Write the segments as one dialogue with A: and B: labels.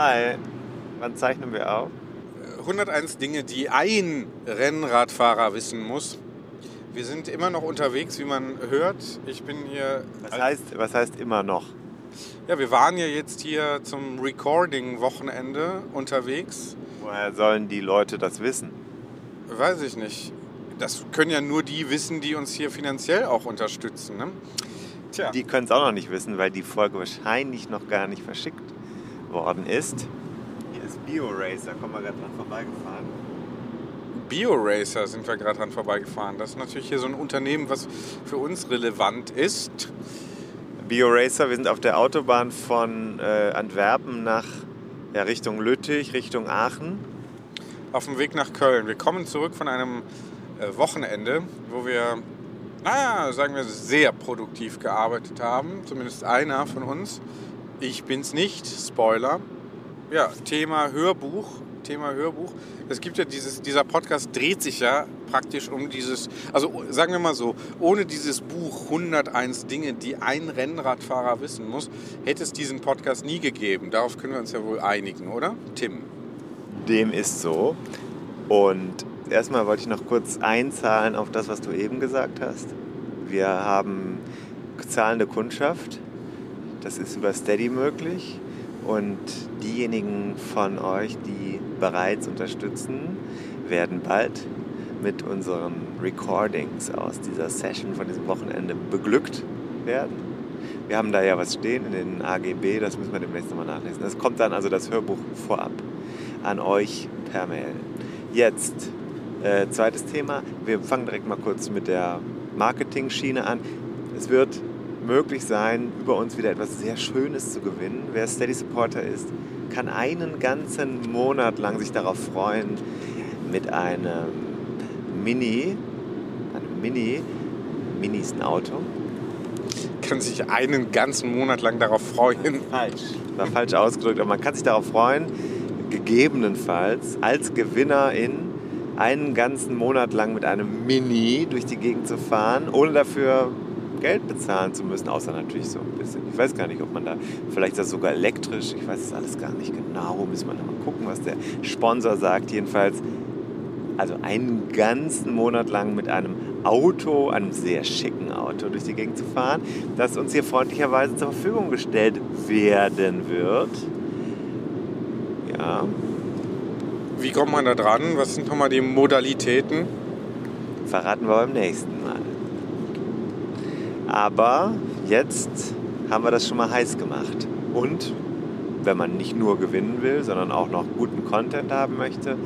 A: Hi, wann zeichnen wir auf?
B: 101 Dinge, die ein Rennradfahrer wissen muss. Wir sind immer noch unterwegs, wie man hört. Ich bin hier.
A: Was heißt, was heißt immer noch?
B: Ja, wir waren ja jetzt hier zum Recording-Wochenende unterwegs.
A: Woher sollen die Leute das wissen?
B: Weiß ich nicht. Das können ja nur die wissen, die uns hier finanziell auch unterstützen. Ne? Tja,
A: Die können es auch noch nicht wissen, weil die Folge wahrscheinlich noch gar nicht verschickt worden ist. Hier ist BioRacer, kommen wir gerade dran vorbeigefahren.
B: BioRacer sind wir gerade dran vorbeigefahren. Das ist natürlich hier so ein Unternehmen, was für uns relevant ist.
A: BioRacer, wir sind auf der Autobahn von äh, Antwerpen nach ja, Richtung Lüttich, Richtung Aachen.
B: auf dem Weg nach Köln. Wir kommen zurück von einem äh, Wochenende, wo wir, naja, sagen wir, sehr produktiv gearbeitet haben. Zumindest einer von uns. Ich bin's nicht, Spoiler. Ja, Thema Hörbuch. Thema Hörbuch. Es gibt ja dieses, dieser Podcast dreht sich ja praktisch um dieses, also sagen wir mal so, ohne dieses Buch 101 Dinge, die ein Rennradfahrer wissen muss, hätte es diesen Podcast nie gegeben. Darauf können wir uns ja wohl einigen, oder? Tim.
A: Dem ist so. Und erstmal wollte ich noch kurz einzahlen auf das, was du eben gesagt hast. Wir haben zahlende Kundschaft. Das ist über Steady möglich. Und diejenigen von euch, die bereits unterstützen, werden bald mit unseren Recordings aus dieser Session von diesem Wochenende beglückt werden. Wir haben da ja was stehen in den AGB, das müssen wir demnächst nochmal nachlesen. Es kommt dann also das Hörbuch vorab an euch per Mail. Jetzt, äh, zweites Thema. Wir fangen direkt mal kurz mit der Marketing-Schiene an. Es wird möglich sein, über uns wieder etwas sehr Schönes zu gewinnen. Wer Steady Supporter ist, kann einen ganzen Monat lang sich darauf freuen, mit einem Mini, einem Mini, Mini ist ein Auto,
B: Kann sich einen ganzen Monat lang darauf freuen.
A: Falsch. War falsch ausgedrückt, aber man kann sich darauf freuen, gegebenenfalls als Gewinnerin einen ganzen Monat lang mit einem Mini durch die Gegend zu fahren, ohne dafür Geld bezahlen zu müssen, außer natürlich so ein bisschen. Ich weiß gar nicht, ob man da, vielleicht das sogar elektrisch, ich weiß es alles gar nicht genau, müssen wir noch mal gucken, was der Sponsor sagt. Jedenfalls, also einen ganzen Monat lang mit einem Auto, einem sehr schicken Auto durch die Gegend zu fahren, das uns hier freundlicherweise zur Verfügung gestellt werden wird. Ja,
B: Wie kommt man da dran? Was sind nochmal die Modalitäten?
A: verraten wir beim nächsten Mal. Aber jetzt haben wir das schon mal heiß gemacht. Und wenn man nicht nur gewinnen will, sondern auch noch guten Content haben möchte,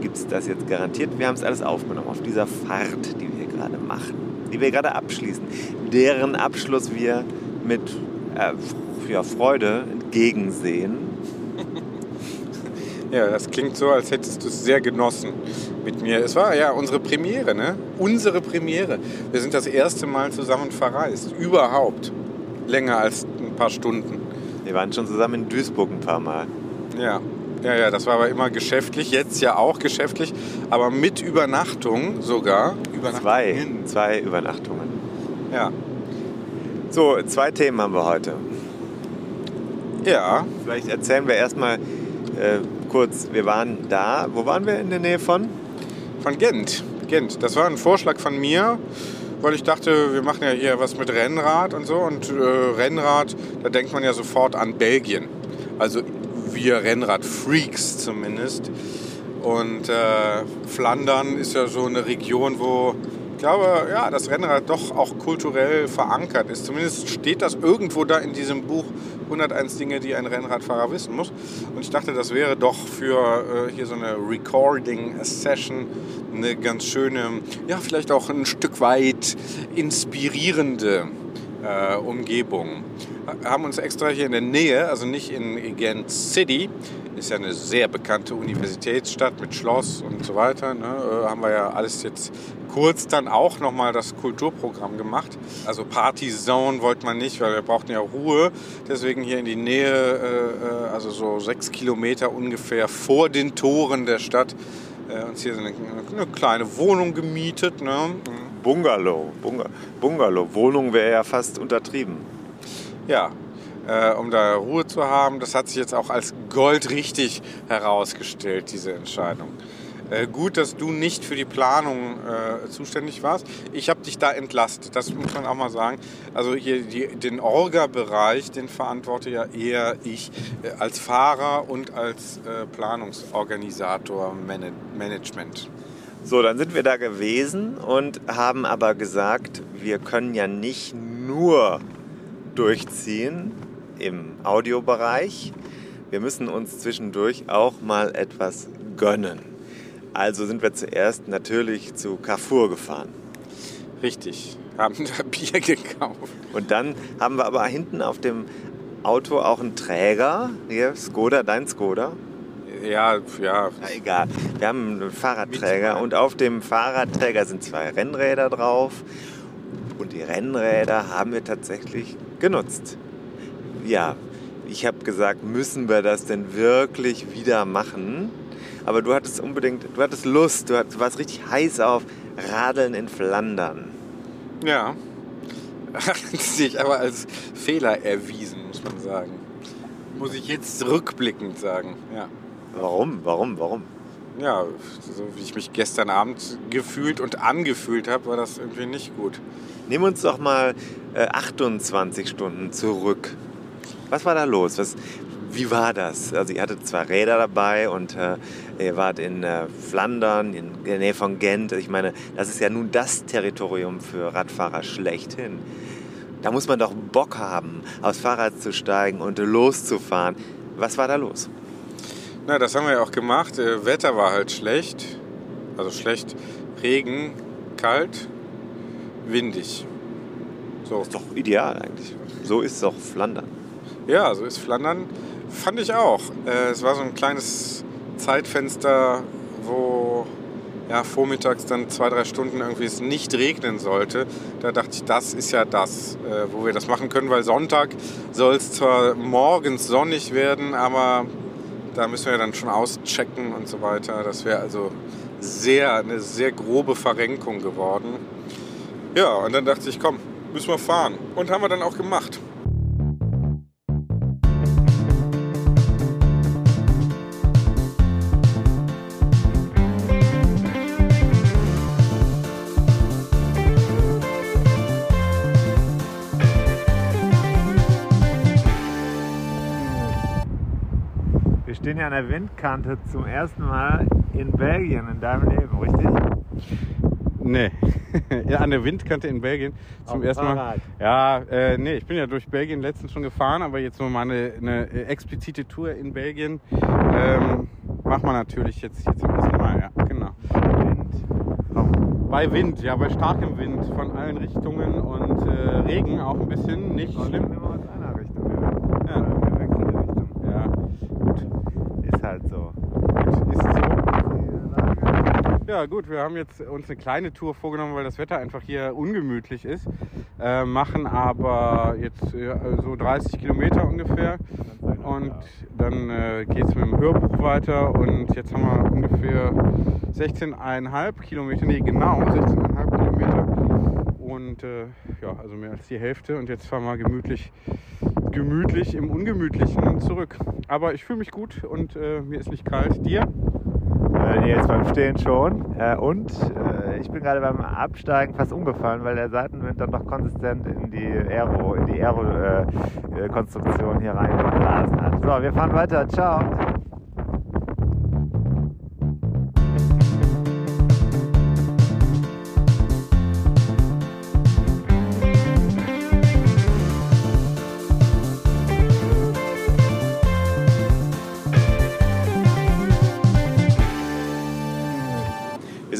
A: gibt es das jetzt garantiert. Wir haben es alles aufgenommen auf dieser Fahrt, die wir gerade machen, die wir gerade abschließen, deren Abschluss wir mit äh, ja, Freude entgegensehen.
B: Ja, das klingt so, als hättest du es sehr genossen mit mir. Es war ja unsere Premiere, ne? Unsere Premiere. Wir sind das erste Mal zusammen verreist. Überhaupt. Länger als ein paar Stunden.
A: Wir waren schon zusammen in Duisburg ein paar Mal.
B: Ja. Ja, ja, das war aber immer geschäftlich, jetzt ja auch geschäftlich, aber mit Übernachtung sogar. Übernachtung
A: Zwei,
B: hin.
A: zwei Übernachtungen.
B: Ja.
A: So, zwei Themen haben wir heute.
B: Ja,
A: Vielleicht erzählen wir erstmal äh, kurz, wir waren da. Wo waren wir in der Nähe von?
B: von Gent. Gent. Das war ein Vorschlag von mir weil ich dachte, wir machen ja hier was mit Rennrad und so. Und äh, Rennrad, da denkt man ja sofort an Belgien. Also wir Rennrad-Freaks zumindest. Und äh, Flandern ist ja so eine Region, wo glaube, ja, das Rennrad doch auch kulturell verankert ist. Zumindest steht das irgendwo da in diesem Buch 101 Dinge, die ein Rennradfahrer wissen muss. Und ich dachte, das wäre doch für äh, hier so eine Recording-Session eine ganz schöne, ja, vielleicht auch ein Stück weit inspirierende äh, Umgebung. Haben uns extra hier in der Nähe, also nicht in Gent City, ist ja eine sehr bekannte Universitätsstadt mit Schloss und so weiter. Ne? Äh, haben wir ja alles jetzt kurz dann auch nochmal das Kulturprogramm gemacht. Also Party Zone wollte man nicht, weil wir brauchten ja Ruhe. Deswegen hier in die Nähe, äh, äh also so sechs Kilometer ungefähr vor den Toren der Stadt, äh, uns hier eine, eine, kleine Wohnung gemietet. Ne?
A: Bungalow, Bungalow. Wohnung wäre ja fast untertrieben.
B: Ja, äh, um da Ruhe zu haben. Das hat sich jetzt auch als goldrichtig herausgestellt, diese Entscheidung. Äh, gut, dass du nicht für die Planung äh, zuständig warst. Ich habe dich da entlastet, das muss man auch mal sagen. Also hier die, den Orga-Bereich, den verantworte ja eher ich äh, als Fahrer und als äh, Planungsorganisator Man Management.
A: So, dann sind wir da gewesen und haben aber gesagt, wir können ja nicht nur durchziehen im Audiobereich. Wir müssen uns zwischendurch auch mal etwas gönnen. Also sind wir zuerst natürlich zu Carrefour gefahren.
B: Richtig, haben da Bier gekauft.
A: Und dann haben wir aber hinten auf dem Auto auch einen Träger. Hier, Skoda, dein Skoda.
B: Ja, ja.
A: Na, egal. Wir haben einen Fahrradträger und auf dem Fahrradträger sind zwei Rennräder drauf. Und die Rennräder haben wir tatsächlich genutzt. Ja, ich habe gesagt, müssen wir das denn wirklich wieder machen? Aber du hattest unbedingt, du hattest Lust, du, warst richtig heiß auf Radeln in Flandern.
B: Ja. Hat sich aber als Fehler erwiesen, muss man sagen. Muss ich jetzt rückblickend sagen, ja.
A: Warum? Warum? Warum?
B: Ja, so wie ich mich gestern Abend gefühlt und angefühlt habe, war das irgendwie nicht gut.
A: Nehmen uns doch mal äh, 28 Stunden zurück. Was war da los? Was, wie war das? Also ihr hattet zwei Räder dabei und äh, ihr wart in äh, Flandern, in der Nähe von Gent. Ich meine, das ist ja nun das Territorium für Radfahrer schlechthin. Da muss man doch Bock haben, aufs Fahrrad zu steigen und loszufahren. Was war da los?
B: Na, das haben wir ja auch gemacht. Äh, Wetter war halt schlecht. Also schlecht. Regen, kalt, windig.
A: So. Ist doch ideal eigentlich. So ist doch Flandern.
B: Ja, so ist Flandern. Fand ich auch. Äh, es war so ein kleines Zeitfenster, wo ja, vormittags dann zwei, drei Stunden irgendwie es nicht regnen sollte. Da dachte ich, das ist ja das, äh, wo wir das machen können, weil Sonntag soll es zwar morgens sonnig werden, aber da müssen wir dann schon auschecken und so weiter. Das wäre also sehr, eine sehr grobe Verrenkung geworden. Ja, und dann dachte ich, komm, müssen wir fahren. Und haben wir dann auch gemacht.
A: An der Windkante zum ersten Mal in Belgien in deinem Leben, richtig?
B: Nee, ja, an der Windkante in Belgien zum ersten Mal. Ja, äh, nee, ich bin ja durch Belgien letztens schon gefahren, aber jetzt mal eine, eine explizite Tour in Belgien ähm, macht man natürlich jetzt hier zum ersten Mal, ja, genau. Wind. Bei Wind, ja, bei starkem Wind von allen Richtungen und äh, Regen auch ein bisschen, nicht schlimm.
A: Immer aus einer Richtung, ja. ja halt so. Ist so.
B: Ja gut, wir haben jetzt uns eine kleine Tour vorgenommen, weil das Wetter einfach hier ungemütlich ist. Äh, machen aber jetzt äh, so 30 Kilometer ungefähr. Und dann äh, geht es mit dem Hörbuch weiter und jetzt haben wir ungefähr 16,5 Kilometer, nee genau 16,5 Kilometer und äh, ja, also mehr als die Hälfte und jetzt fahren wir gemütlich gemütlich im Ungemütlichen zurück. Aber ich fühle mich gut und äh, mir ist nicht kalt. Dir?
A: Äh, jetzt beim Stehen schon. Äh, und äh, ich bin gerade beim Absteigen fast umgefallen, weil der Seitenwind dann doch konsistent in die Aero, in die Aero-Konstruktion hier reingeblasen hat. So, wir fahren weiter. Ciao.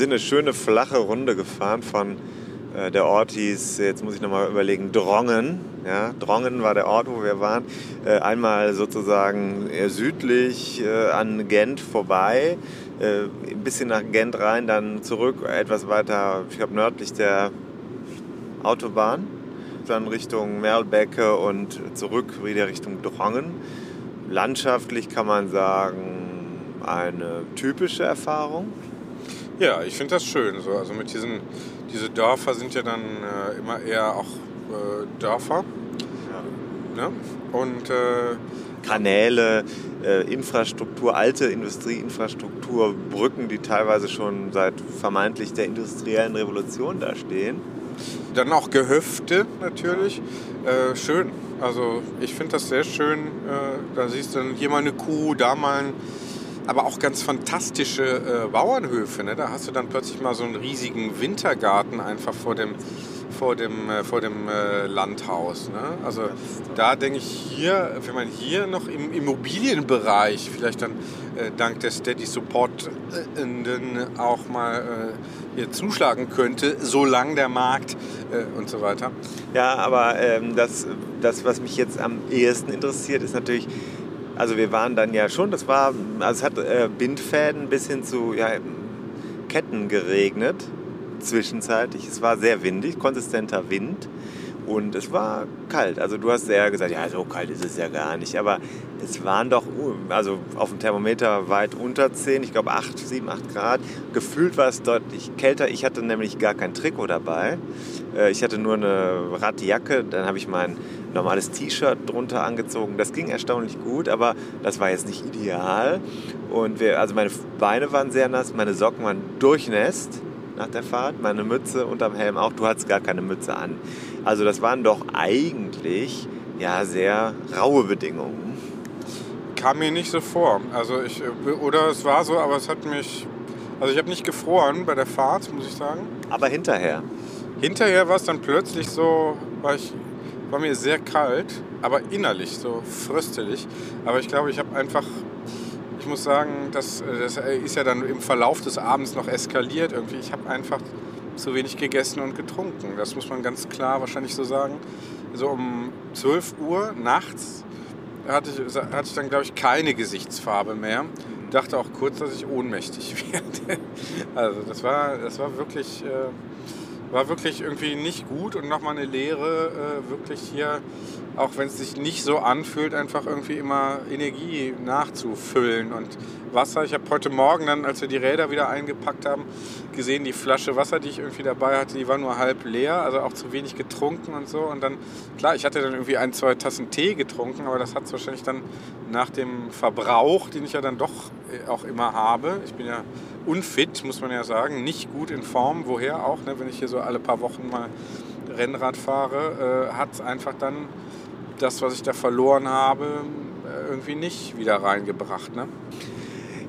A: Sind eine schöne flache Runde gefahren von äh, der Ort hieß, jetzt muss ich nochmal überlegen, Drongen. Ja, Drongen war der Ort, wo wir waren. Äh, einmal sozusagen äh, südlich äh, an Gent vorbei, äh, ein bisschen nach Gent rein, dann zurück, etwas weiter, ich glaube nördlich der Autobahn, dann Richtung Merlbecke und zurück wieder Richtung Drongen. Landschaftlich kann man sagen, eine typische Erfahrung.
B: Ja, ich finde das schön. So. Also mit diesen, diese Dörfer sind ja dann äh, immer eher auch äh, Dörfer. Ne? Und äh,
A: Kanäle, äh, Infrastruktur, alte Industrieinfrastruktur, Brücken, die teilweise schon seit vermeintlich der industriellen Revolution da stehen.
B: dann auch Gehöfte natürlich. Äh, schön. Also ich finde das sehr schön. Äh, da siehst du dann hier mal eine Kuh, da mal ein aber auch ganz fantastische äh, Bauernhöfe. Ne? Da hast du dann plötzlich mal so einen riesigen Wintergarten einfach vor dem, vor dem, äh, vor dem äh, Landhaus. Ne? Also da denke ich hier, wenn man hier noch im Immobilienbereich vielleicht dann äh, dank des Steady Supportenden auch mal äh, hier zuschlagen könnte, solange der Markt äh, und so weiter.
A: Ja, aber ähm, das, das, was mich jetzt am ehesten interessiert, ist natürlich, also wir waren dann ja schon, das war, also es hat äh, Bindfäden bis hin zu ja, Ketten geregnet, zwischenzeitlich. Es war sehr windig, konsistenter Wind und es war kalt. Also du hast ja gesagt, ja, so kalt ist es ja gar nicht, aber es waren doch, uh, also auf dem Thermometer weit unter 10, ich glaube 8, 7, 8 Grad. Gefühlt war es deutlich kälter. Ich hatte nämlich gar kein Trikot dabei. Äh, Ich hatte nur eine Radjacke, dann habe ich mein normales T-Shirt drunter angezogen. Das ging erstaunlich gut, aber das war jetzt nicht ideal. Und wir, also meine Beine waren sehr nass, meine Socken waren durchnässt nach der Fahrt, meine Mütze unterm Helm auch. Du hattest gar keine Mütze an. Also das waren doch eigentlich ja sehr raue Bedingungen.
B: Kam mir nicht so vor. Also ich, oder es war so, aber es hat mich, also ich habe nicht gefroren bei der Fahrt, muss ich sagen.
A: Aber hinterher.
B: Hinterher war es dann plötzlich so, war, ich, war mir sehr kalt, aber innerlich so fröstelig. Aber ich glaube, ich habe einfach, ich muss sagen, das, das ist ja dann im Verlauf des Abends noch eskaliert irgendwie. Ich habe einfach zu wenig gegessen und getrunken. Das muss man ganz klar wahrscheinlich so sagen. So um 12 Uhr nachts hatte ich, hatte ich dann, glaube ich, keine Gesichtsfarbe mehr. Dachte auch kurz, dass ich ohnmächtig werde. Also das war, das war wirklich... Äh, war wirklich irgendwie nicht gut und nochmal eine Lehre, äh, wirklich hier, auch wenn es sich nicht so anfühlt, einfach irgendwie immer Energie nachzufüllen und Wasser. Ich habe heute Morgen dann, als wir die Räder wieder eingepackt haben, gesehen, die Flasche Wasser, die ich irgendwie dabei hatte, die war nur halb leer, also auch zu wenig getrunken und so. Und dann, klar, ich hatte dann irgendwie ein, zwei Tassen Tee getrunken, aber das hat es wahrscheinlich dann nach dem Verbrauch, den ich ja dann doch äh, auch immer habe, ich bin ja unfit, muss man ja sagen, nicht gut in Form, woher auch, ne, wenn ich hier so alle paar Wochen mal Rennrad fahre, äh, hat es einfach dann das, was ich da verloren habe, äh, irgendwie nicht wieder reingebracht. Ne?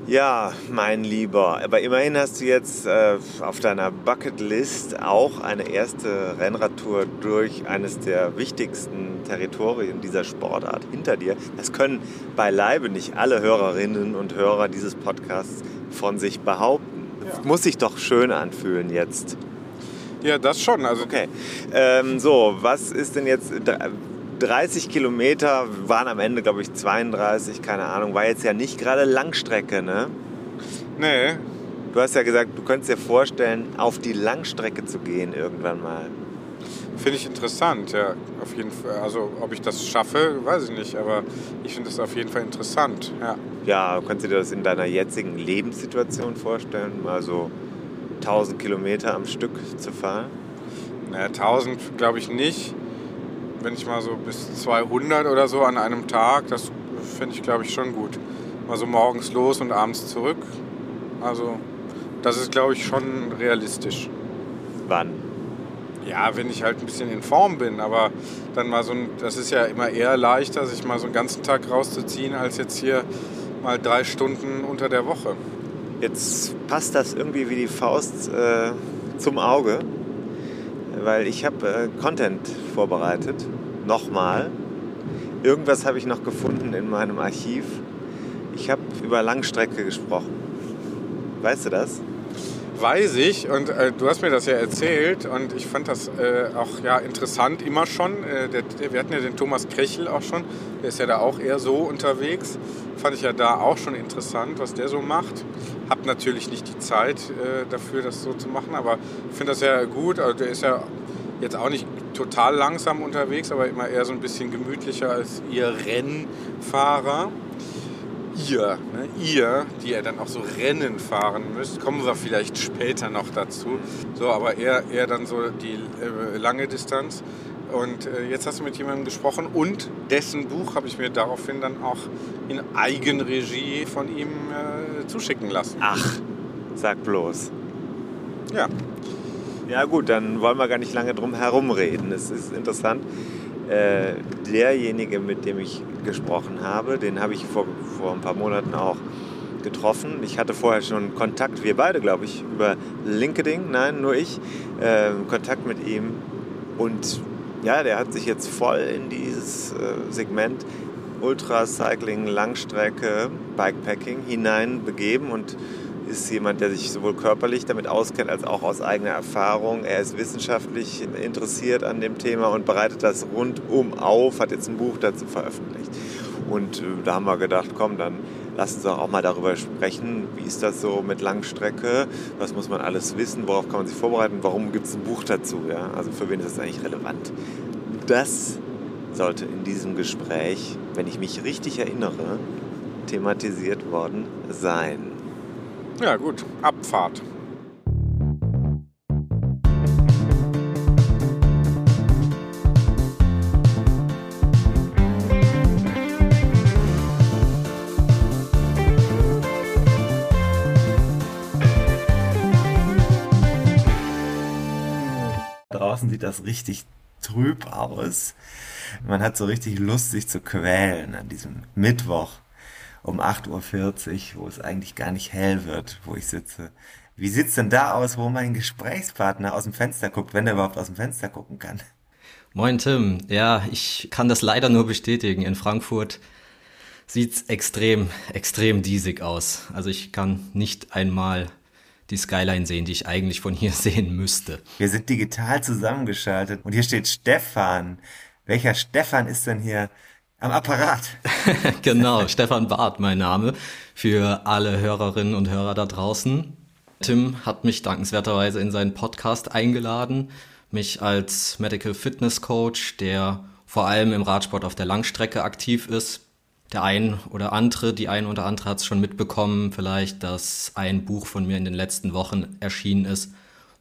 A: Ja, mein Lieber, aber immerhin hast du jetzt äh, auf deiner Bucketlist auch eine erste Rennradtour durch eines der wichtigsten Territorien dieser Sportart hinter dir. Das können beileibe nicht alle Hörerinnen und Hörer dieses Podcasts von sich behaupten.
B: Ja.
A: Muss sich doch schön anfühlen jetzt.
B: Ja, das schon. Also
A: Okay, ähm, so, was ist denn jetzt... 30 Kilometer waren am Ende, glaube ich, 32, keine Ahnung. War jetzt ja nicht gerade Langstrecke, ne?
B: nee,
A: Du hast ja gesagt, du könntest dir vorstellen, auf die Langstrecke zu gehen irgendwann mal.
B: finde ich interessant, ja, auf jeden Fall. Also ob ich das schaffe, weiß ich nicht, aber ich finde das auf jeden Fall interessant, ja.
A: Ja, kannst du dir das in deiner jetzigen Lebenssituation vorstellen, mal so 1000 Kilometer am Stück zu fahren?
B: Naja, 1000 glaube ich nicht. Wenn ich mal so bis 200 oder so an einem Tag, das finde ich glaube ich schon gut. Mal so morgens los und abends zurück. Also das ist, glaube ich, schon realistisch.
A: Wann?
B: Ja, wenn ich halt ein bisschen in Form bin, aber dann mal so ein, das ist ja immer eher leichter, sich mal so einen ganzen Tag rauszuziehen, als jetzt hier mal drei Stunden unter der Woche.
A: Jetzt passt das irgendwie wie die Faust äh, zum Auge, weil ich habe äh, Content vorbereitet. Nochmal. Irgendwas habe ich noch gefunden in meinem Archiv. Ich habe über Langstrecke gesprochen. Weißt du das?
B: Weiß ich und äh, du hast mir das ja erzählt und ich fand das äh, auch ja, interessant immer schon. Äh, der, wir hatten ja den Thomas Krechel auch schon, der ist ja da auch eher so unterwegs. Fand ich ja da auch schon interessant, was der so macht. Hab natürlich nicht die Zeit äh, dafür, das so zu machen, aber finde das ja gut. Also der ist ja jetzt auch nicht total langsam unterwegs, aber immer eher so ein bisschen gemütlicher als ihr Rennfahrer ihr, ne, ihr, die ihr dann auch so Rennen fahren müsst, kommen wir vielleicht später noch dazu. So, aber eher, eher dann so die äh, lange Distanz. Und äh, jetzt hast du mit jemandem gesprochen und dessen Buch habe ich mir daraufhin dann auch in Eigenregie von ihm äh, zuschicken lassen.
A: Ach, sag bloß.
B: Ja.
A: Ja gut, dann wollen wir gar nicht lange drum herumreden. Es ist interessant. Äh, derjenige, mit dem ich gesprochen habe, den habe ich vor, vor ein paar Monaten auch getroffen. Ich hatte vorher schon Kontakt, wir beide, glaube ich, über LinkedIn, nein, nur ich, äh, Kontakt mit ihm. Und ja, der hat sich jetzt voll in dieses äh, Segment Ultracycling, Langstrecke, Bikepacking hineinbegeben und ist jemand, der sich sowohl körperlich damit auskennt als auch aus eigener Erfahrung. Er ist wissenschaftlich interessiert an dem Thema und bereitet das rundum auf, hat jetzt ein Buch dazu veröffentlicht. Und äh, da haben wir gedacht, komm, dann lass uns auch mal darüber sprechen, wie ist das so mit Langstrecke, was muss man alles wissen, worauf kann man sich vorbereiten, warum gibt es ein Buch dazu, ja? also für wen ist das eigentlich relevant. Das sollte in diesem Gespräch, wenn ich mich richtig erinnere, thematisiert worden sein.
B: Ja, gut. Abfahrt.
A: Draußen sieht das richtig trüb aus. Man hat so richtig Lust, sich zu quälen an diesem Mittwoch um 8.40 Uhr, wo es eigentlich gar nicht hell wird, wo ich sitze. Wie sieht's denn da aus, wo mein Gesprächspartner aus dem Fenster guckt, wenn er überhaupt aus dem Fenster gucken kann?
C: Moin Tim, ja, ich kann das leider nur bestätigen. In Frankfurt sieht's extrem, extrem diesig aus. Also ich kann nicht einmal die Skyline sehen, die ich eigentlich von hier sehen müsste.
A: Wir sind digital zusammengeschaltet und hier steht Stefan. Welcher Stefan ist denn hier am Apparat.
C: genau, Stefan Barth mein Name für alle Hörerinnen und Hörer da draußen. Tim hat mich dankenswerterweise in seinen Podcast eingeladen, mich als Medical Fitness Coach, der vor allem im Radsport auf der Langstrecke aktiv ist. Der ein oder andere, die ein oder andere hat es schon mitbekommen, vielleicht, dass ein Buch von mir in den letzten Wochen erschienen ist,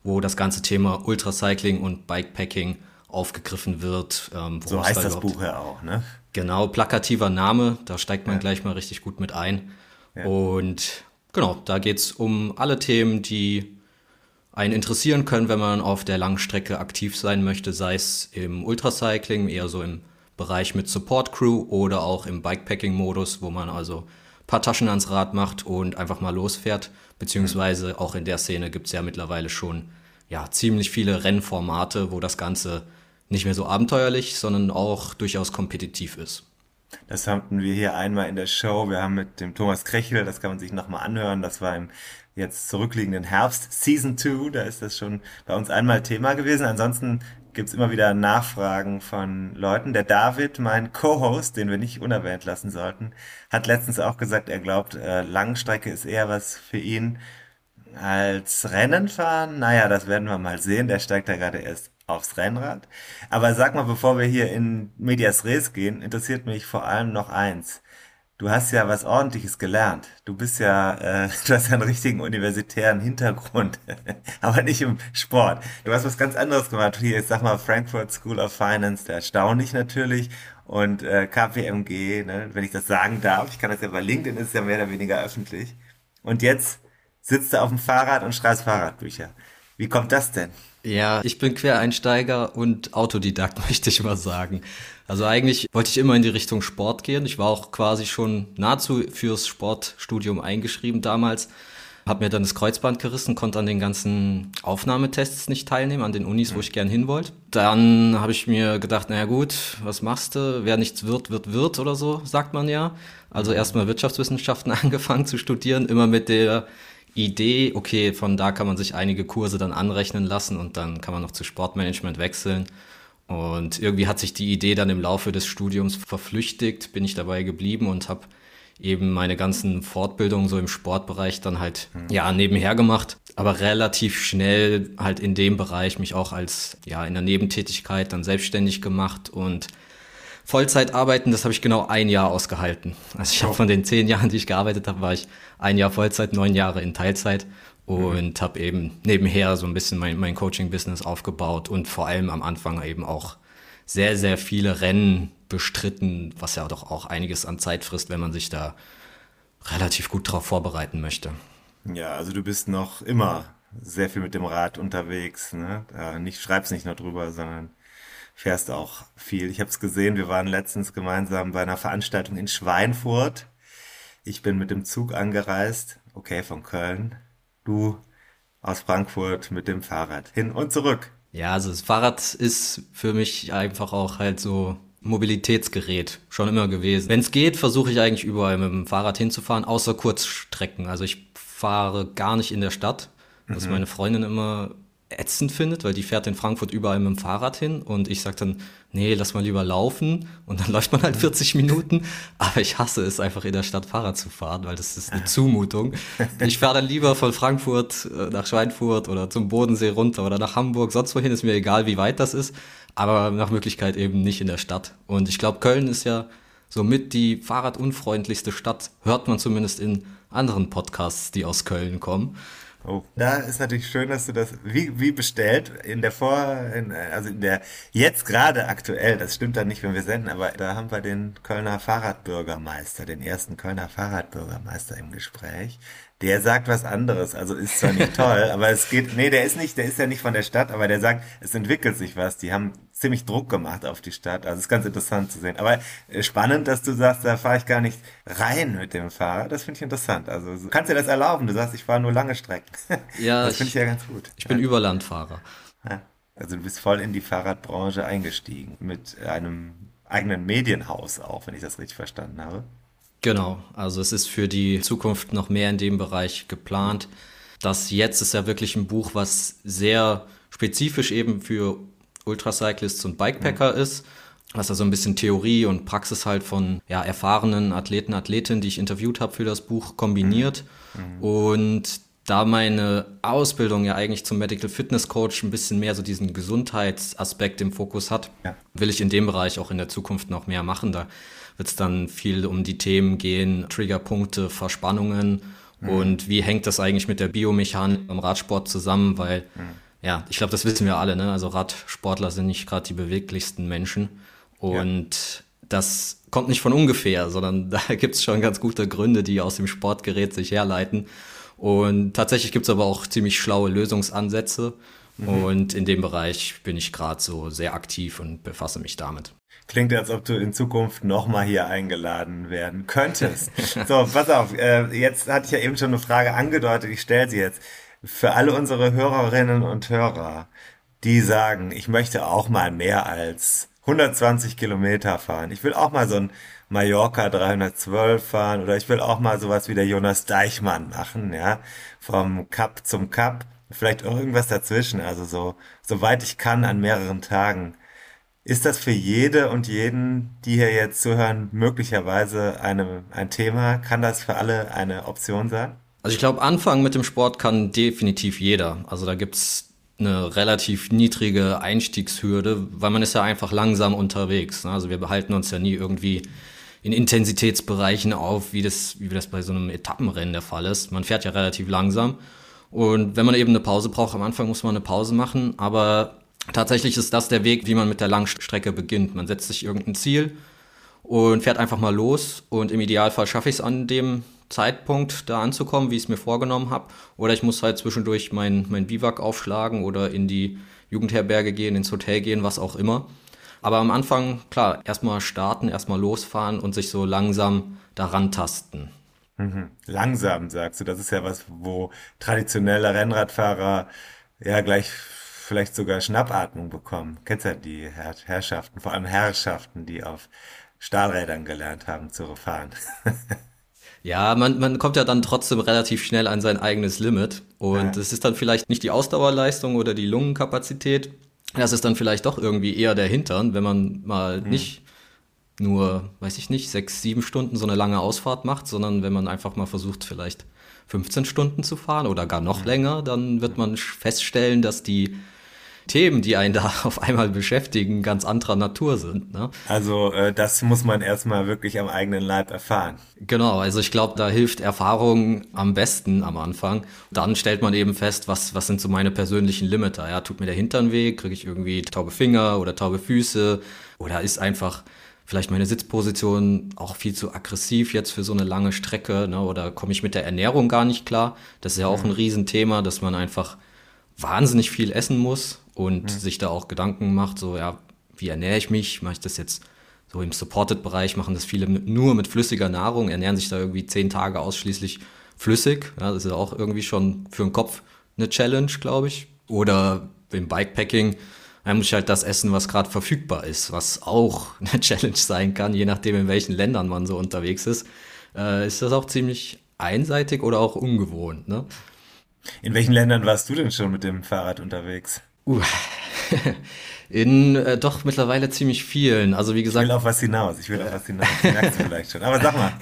C: wo das ganze Thema Ultracycling und Bikepacking aufgegriffen wird.
A: Ähm, so heißt da das Buch ja auch, ne?
C: Genau, plakativer Name, da steigt man ja. gleich mal richtig gut mit ein. Ja. Und genau, da geht es um alle Themen, die einen interessieren können, wenn man auf der Langstrecke aktiv sein möchte, sei es im Ultracycling, eher so im Bereich mit Support Crew oder auch im Bikepacking-Modus, wo man also ein paar Taschen ans Rad macht und einfach mal losfährt. Beziehungsweise auch in der Szene gibt es ja mittlerweile schon ja, ziemlich viele Rennformate, wo das Ganze nicht mehr so abenteuerlich, sondern auch durchaus kompetitiv ist.
A: Das hatten wir hier einmal in der Show. Wir haben mit dem Thomas Krechel, das kann man sich nochmal anhören, das war im jetzt zurückliegenden Herbst, Season 2, da ist das schon bei uns einmal Thema gewesen. Ansonsten gibt's immer wieder Nachfragen von Leuten. Der David, mein Co-Host, den wir nicht unerwähnt lassen sollten, hat letztens auch gesagt, er glaubt, äh, Langstrecke ist eher was für ihn als Rennen fahren. Naja, das werden wir mal sehen. Der steigt da gerade erst aufs Rennrad. Aber sag mal, bevor wir hier in Medias Res gehen, interessiert mich vor allem noch eins. Du hast ja was Ordentliches gelernt. Du bist ja, äh, du hast ja einen richtigen universitären Hintergrund, aber nicht im Sport. Du hast was ganz anderes gemacht. Hier, ich sag mal, Frankfurt School of Finance, der erstaunlich natürlich. Und äh, KPMG, ne, wenn ich das sagen darf, ich kann das ja bei LinkedIn, ist ja mehr oder weniger öffentlich. Und jetzt sitzt du auf dem Fahrrad und schreibst Fahrradbücher. Wie kommt das denn?
C: Ja, ich bin Quereinsteiger und Autodidakt, möchte ich mal sagen. Also eigentlich wollte ich immer in die Richtung Sport gehen. Ich war auch quasi schon nahezu fürs Sportstudium eingeschrieben damals. Hab mir dann das Kreuzband gerissen, konnte an den ganzen Aufnahmetests nicht teilnehmen, an den Unis, wo ich gern hin wollte. Dann habe ich mir gedacht, naja gut, was machst du? Wer nichts wird, wird, wird oder so, sagt man ja. Also erstmal Wirtschaftswissenschaften angefangen zu studieren, immer mit der Idee, okay, von da kann man sich einige Kurse dann anrechnen lassen und dann kann man noch zu Sportmanagement wechseln. Und irgendwie hat sich die Idee dann im Laufe des Studiums verflüchtigt, bin ich dabei geblieben und habe eben meine ganzen Fortbildungen so im Sportbereich dann halt mhm. ja nebenher gemacht, aber relativ schnell halt in dem Bereich mich auch als ja in der Nebentätigkeit dann selbstständig gemacht und Vollzeit arbeiten, das habe ich genau ein Jahr ausgehalten. Also ich habe von den zehn Jahren, die ich gearbeitet habe, war ich ein Jahr Vollzeit, neun Jahre in Teilzeit und mhm. habe eben nebenher so ein bisschen mein, mein Coaching-Business aufgebaut und vor allem am Anfang eben auch sehr, sehr viele Rennen bestritten, was ja doch auch einiges an Zeit frisst, wenn man sich da relativ gut drauf vorbereiten möchte.
A: Ja, also du bist noch immer sehr viel mit dem Rad unterwegs. Ne? Ja, nicht schreibst nicht nur drüber, sondern fährst auch viel. Ich habe es gesehen, wir waren letztens gemeinsam bei einer Veranstaltung in Schweinfurt. Ich bin mit dem Zug angereist, okay, von Köln. Du aus Frankfurt mit dem Fahrrad hin und zurück.
C: Ja, also das Fahrrad ist für mich einfach auch halt so Mobilitätsgerät schon immer gewesen. Wenn es geht, versuche ich eigentlich überall mit dem Fahrrad hinzufahren, außer Kurzstrecken. Also ich fahre gar nicht in der Stadt, was mhm. meine Freundin immer ätzend findet, weil die fährt in Frankfurt überall mit dem Fahrrad hin und ich sage dann, nee, lass mal lieber laufen und dann läuft man halt 40 Minuten. Aber ich hasse es einfach in der Stadt Fahrrad zu fahren, weil das ist eine Zumutung. Ich fahre dann lieber von Frankfurt äh, nach Schweinfurt oder zum Bodensee runter oder nach Hamburg, sonst wohin ist mir egal, wie weit das ist, aber nach Möglichkeit eben nicht in der Stadt. Und ich glaube, Köln ist ja somit die fahrradunfreundlichste Stadt, hört man zumindest in anderen Podcasts, die aus Köln kommen.
A: Oh. Da ist natürlich schön, dass du das wie, wie bestellt in der Vor, in, also in der jetzt gerade aktuell, das stimmt dann nicht, wenn wir senden, aber da haben wir den Kölner Fahrradbürgermeister, den ersten Kölner Fahrradbürgermeister im Gespräch. Der sagt was anderes, also ist zwar nicht toll, aber es geht, nee, der ist nicht, der ist ja nicht von der Stadt, aber der sagt, es entwickelt sich was. Die haben ziemlich Druck gemacht auf die Stadt. Also es ist ganz interessant zu sehen. Aber äh, spannend, dass du sagst, da fahre ich gar nicht rein mit dem Fahrrad. Das finde ich interessant. Also du kannst dir das erlauben. Du sagst, ich fahre nur lange Strecken.
C: Ja, das finde ich ja ganz gut. Ich bin ja. Überlandfahrer.
A: Also du bist voll in die Fahrradbranche eingestiegen mit einem eigenen Medienhaus auch, wenn ich das richtig verstanden habe.
C: Genau, also es ist für die Zukunft noch mehr in dem Bereich geplant. Das jetzt ist ja wirklich ein Buch, was sehr spezifisch eben für Ultracyclists und Bikepacker mhm. ist, was also ein bisschen Theorie und Praxis halt von ja, erfahrenen Athleten, Athletinnen, die ich interviewt habe für das Buch, kombiniert. Mhm. Und da meine Ausbildung ja eigentlich zum Medical Fitness Coach ein bisschen mehr so diesen Gesundheitsaspekt im Fokus hat, ja. will ich in dem Bereich auch in der Zukunft noch mehr machen. Da wird es dann viel um die Themen gehen, Triggerpunkte, Verspannungen mhm. und wie hängt das eigentlich mit der Biomechanik am Radsport zusammen, weil mhm. Ja, ich glaube, das wissen wir alle, ne? Also Radsportler sind nicht gerade die beweglichsten Menschen und ja. das kommt nicht von ungefähr, sondern da gibt es schon ganz gute Gründe, die aus dem Sportgerät sich herleiten. Und tatsächlich gibt es aber auch ziemlich schlaue Lösungsansätze. Mhm. Und in dem Bereich bin ich gerade so sehr aktiv und befasse mich damit.
A: Klingt, als ob du in Zukunft nochmal hier eingeladen werden könntest. so, pass auf, äh, jetzt hatte ich ja eben schon eine Frage angedeutet, ich stelle sie jetzt. Für alle unsere Hörerinnen und Hörer, die sagen, ich möchte auch mal mehr als 120 Kilometer fahren. Ich will auch mal so ein Mallorca 312 fahren oder ich will auch mal sowas wie der Jonas Deichmann machen, ja, vom Cup zum Cup. Vielleicht irgendwas dazwischen, also so, soweit ich kann an mehreren Tagen. Ist das für jede und jeden, die hier jetzt zuhören, möglicherweise eine, ein Thema? Kann das für alle eine Option sein?
C: Also ich glaube, anfangen mit dem Sport kann definitiv jeder. Also da gibt's eine relativ niedrige Einstiegshürde, weil man ist ja einfach langsam unterwegs. Ne? Also wir behalten uns ja nie irgendwie in Intensitätsbereichen auf, wie das, wie das bei so einem Etappenrennen der Fall ist. Man fährt ja relativ langsam. Und wenn man eben eine Pause braucht, am Anfang muss man eine Pause machen, aber Tatsächlich ist das der Weg, wie man mit der Langstrecke beginnt. Man setzt sich irgendein Ziel und fährt einfach mal los und im Idealfall schaffe ich es an dem Zeitpunkt da anzukommen, wie ich es mir vorgenommen habe. Oder ich muss halt zwischendurch mein, mein Biwak aufschlagen oder in die Jugendherberge gehen, ins Hotel gehen, was auch immer. Aber am Anfang, klar, erstmal starten, erstmal losfahren und sich so langsam daran tasten.
A: Mhm. Langsam, sagst du. Das ist ja was, wo traditionelle Rennradfahrer ja gleich vielleicht sogar Schnappatmung bekommen. Kennst ja die Herr Herrschaften, vor allem Herrschaften, die auf Stahlrädern gelernt haben zu fahren.
C: Ja, man, man kommt ja dann trotzdem relativ schnell an sein eigenes Limit. Und es ja. ist dann vielleicht nicht die Ausdauerleistung oder die Lungenkapazität. Das ist dann vielleicht doch irgendwie eher der Hintern, wenn man mal mhm. nicht nur, weiß ich nicht, sechs, sieben Stunden so eine lange Ausfahrt macht, sondern wenn man einfach mal versucht, vielleicht 15 Stunden zu fahren oder gar noch mhm. länger, dann wird man feststellen, dass die Themen, die einen da auf einmal beschäftigen, ganz anderer Natur sind. Ne?
A: Also äh, das muss man erstmal wirklich am eigenen Leib erfahren.
C: Genau, also ich glaube, da hilft Erfahrung am besten am Anfang. Dann stellt man eben fest, was, was sind so meine persönlichen Limiter. Ja, tut mir der Hintern weh, kriege ich irgendwie taube Finger oder taube Füße oder ist einfach vielleicht meine Sitzposition auch viel zu aggressiv jetzt für so eine lange Strecke ne? oder komme ich mit der Ernährung gar nicht klar. Das ist ja auch ein Riesenthema, dass man einfach wahnsinnig viel essen muss und mhm. sich da auch Gedanken macht, so ja, wie ernähre ich mich? Mache ich das jetzt so im Supported-Bereich, machen das viele nur mit flüssiger Nahrung, ernähren sich da irgendwie zehn Tage ausschließlich flüssig. Ja, das ist auch irgendwie schon für den Kopf eine Challenge, glaube ich. Oder im Bikepacking dann muss ich halt das essen, was gerade verfügbar ist, was auch eine Challenge sein kann, je nachdem, in welchen Ländern man so unterwegs ist. Äh, ist das auch ziemlich einseitig oder auch ungewohnt, ne?
A: In welchen Ländern warst du denn schon mit dem Fahrrad unterwegs?
C: Uh, in äh, doch mittlerweile ziemlich vielen. Also wie gesagt.
A: Ich will auf was hinaus. Ich will auf was hinaus. merkst du vielleicht schon. Aber sag mal.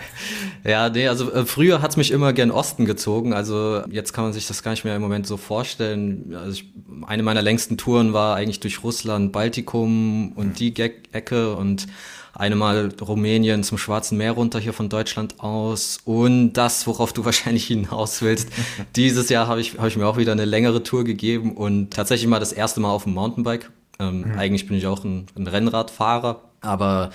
C: Ja, nee, also äh, früher hat's mich immer gern Osten gezogen. Also jetzt kann man sich das gar nicht mehr im Moment so vorstellen. Also ich, eine meiner längsten Touren war eigentlich durch Russland, Baltikum und mhm. die Ecke und eine Mal Rumänien zum Schwarzen Meer runter hier von Deutschland aus und das, worauf du wahrscheinlich hinaus willst. Dieses Jahr habe ich, hab ich mir auch wieder eine längere Tour gegeben und tatsächlich mal das erste Mal auf dem Mountainbike. Ähm, mhm. Eigentlich bin ich auch ein, ein Rennradfahrer, aber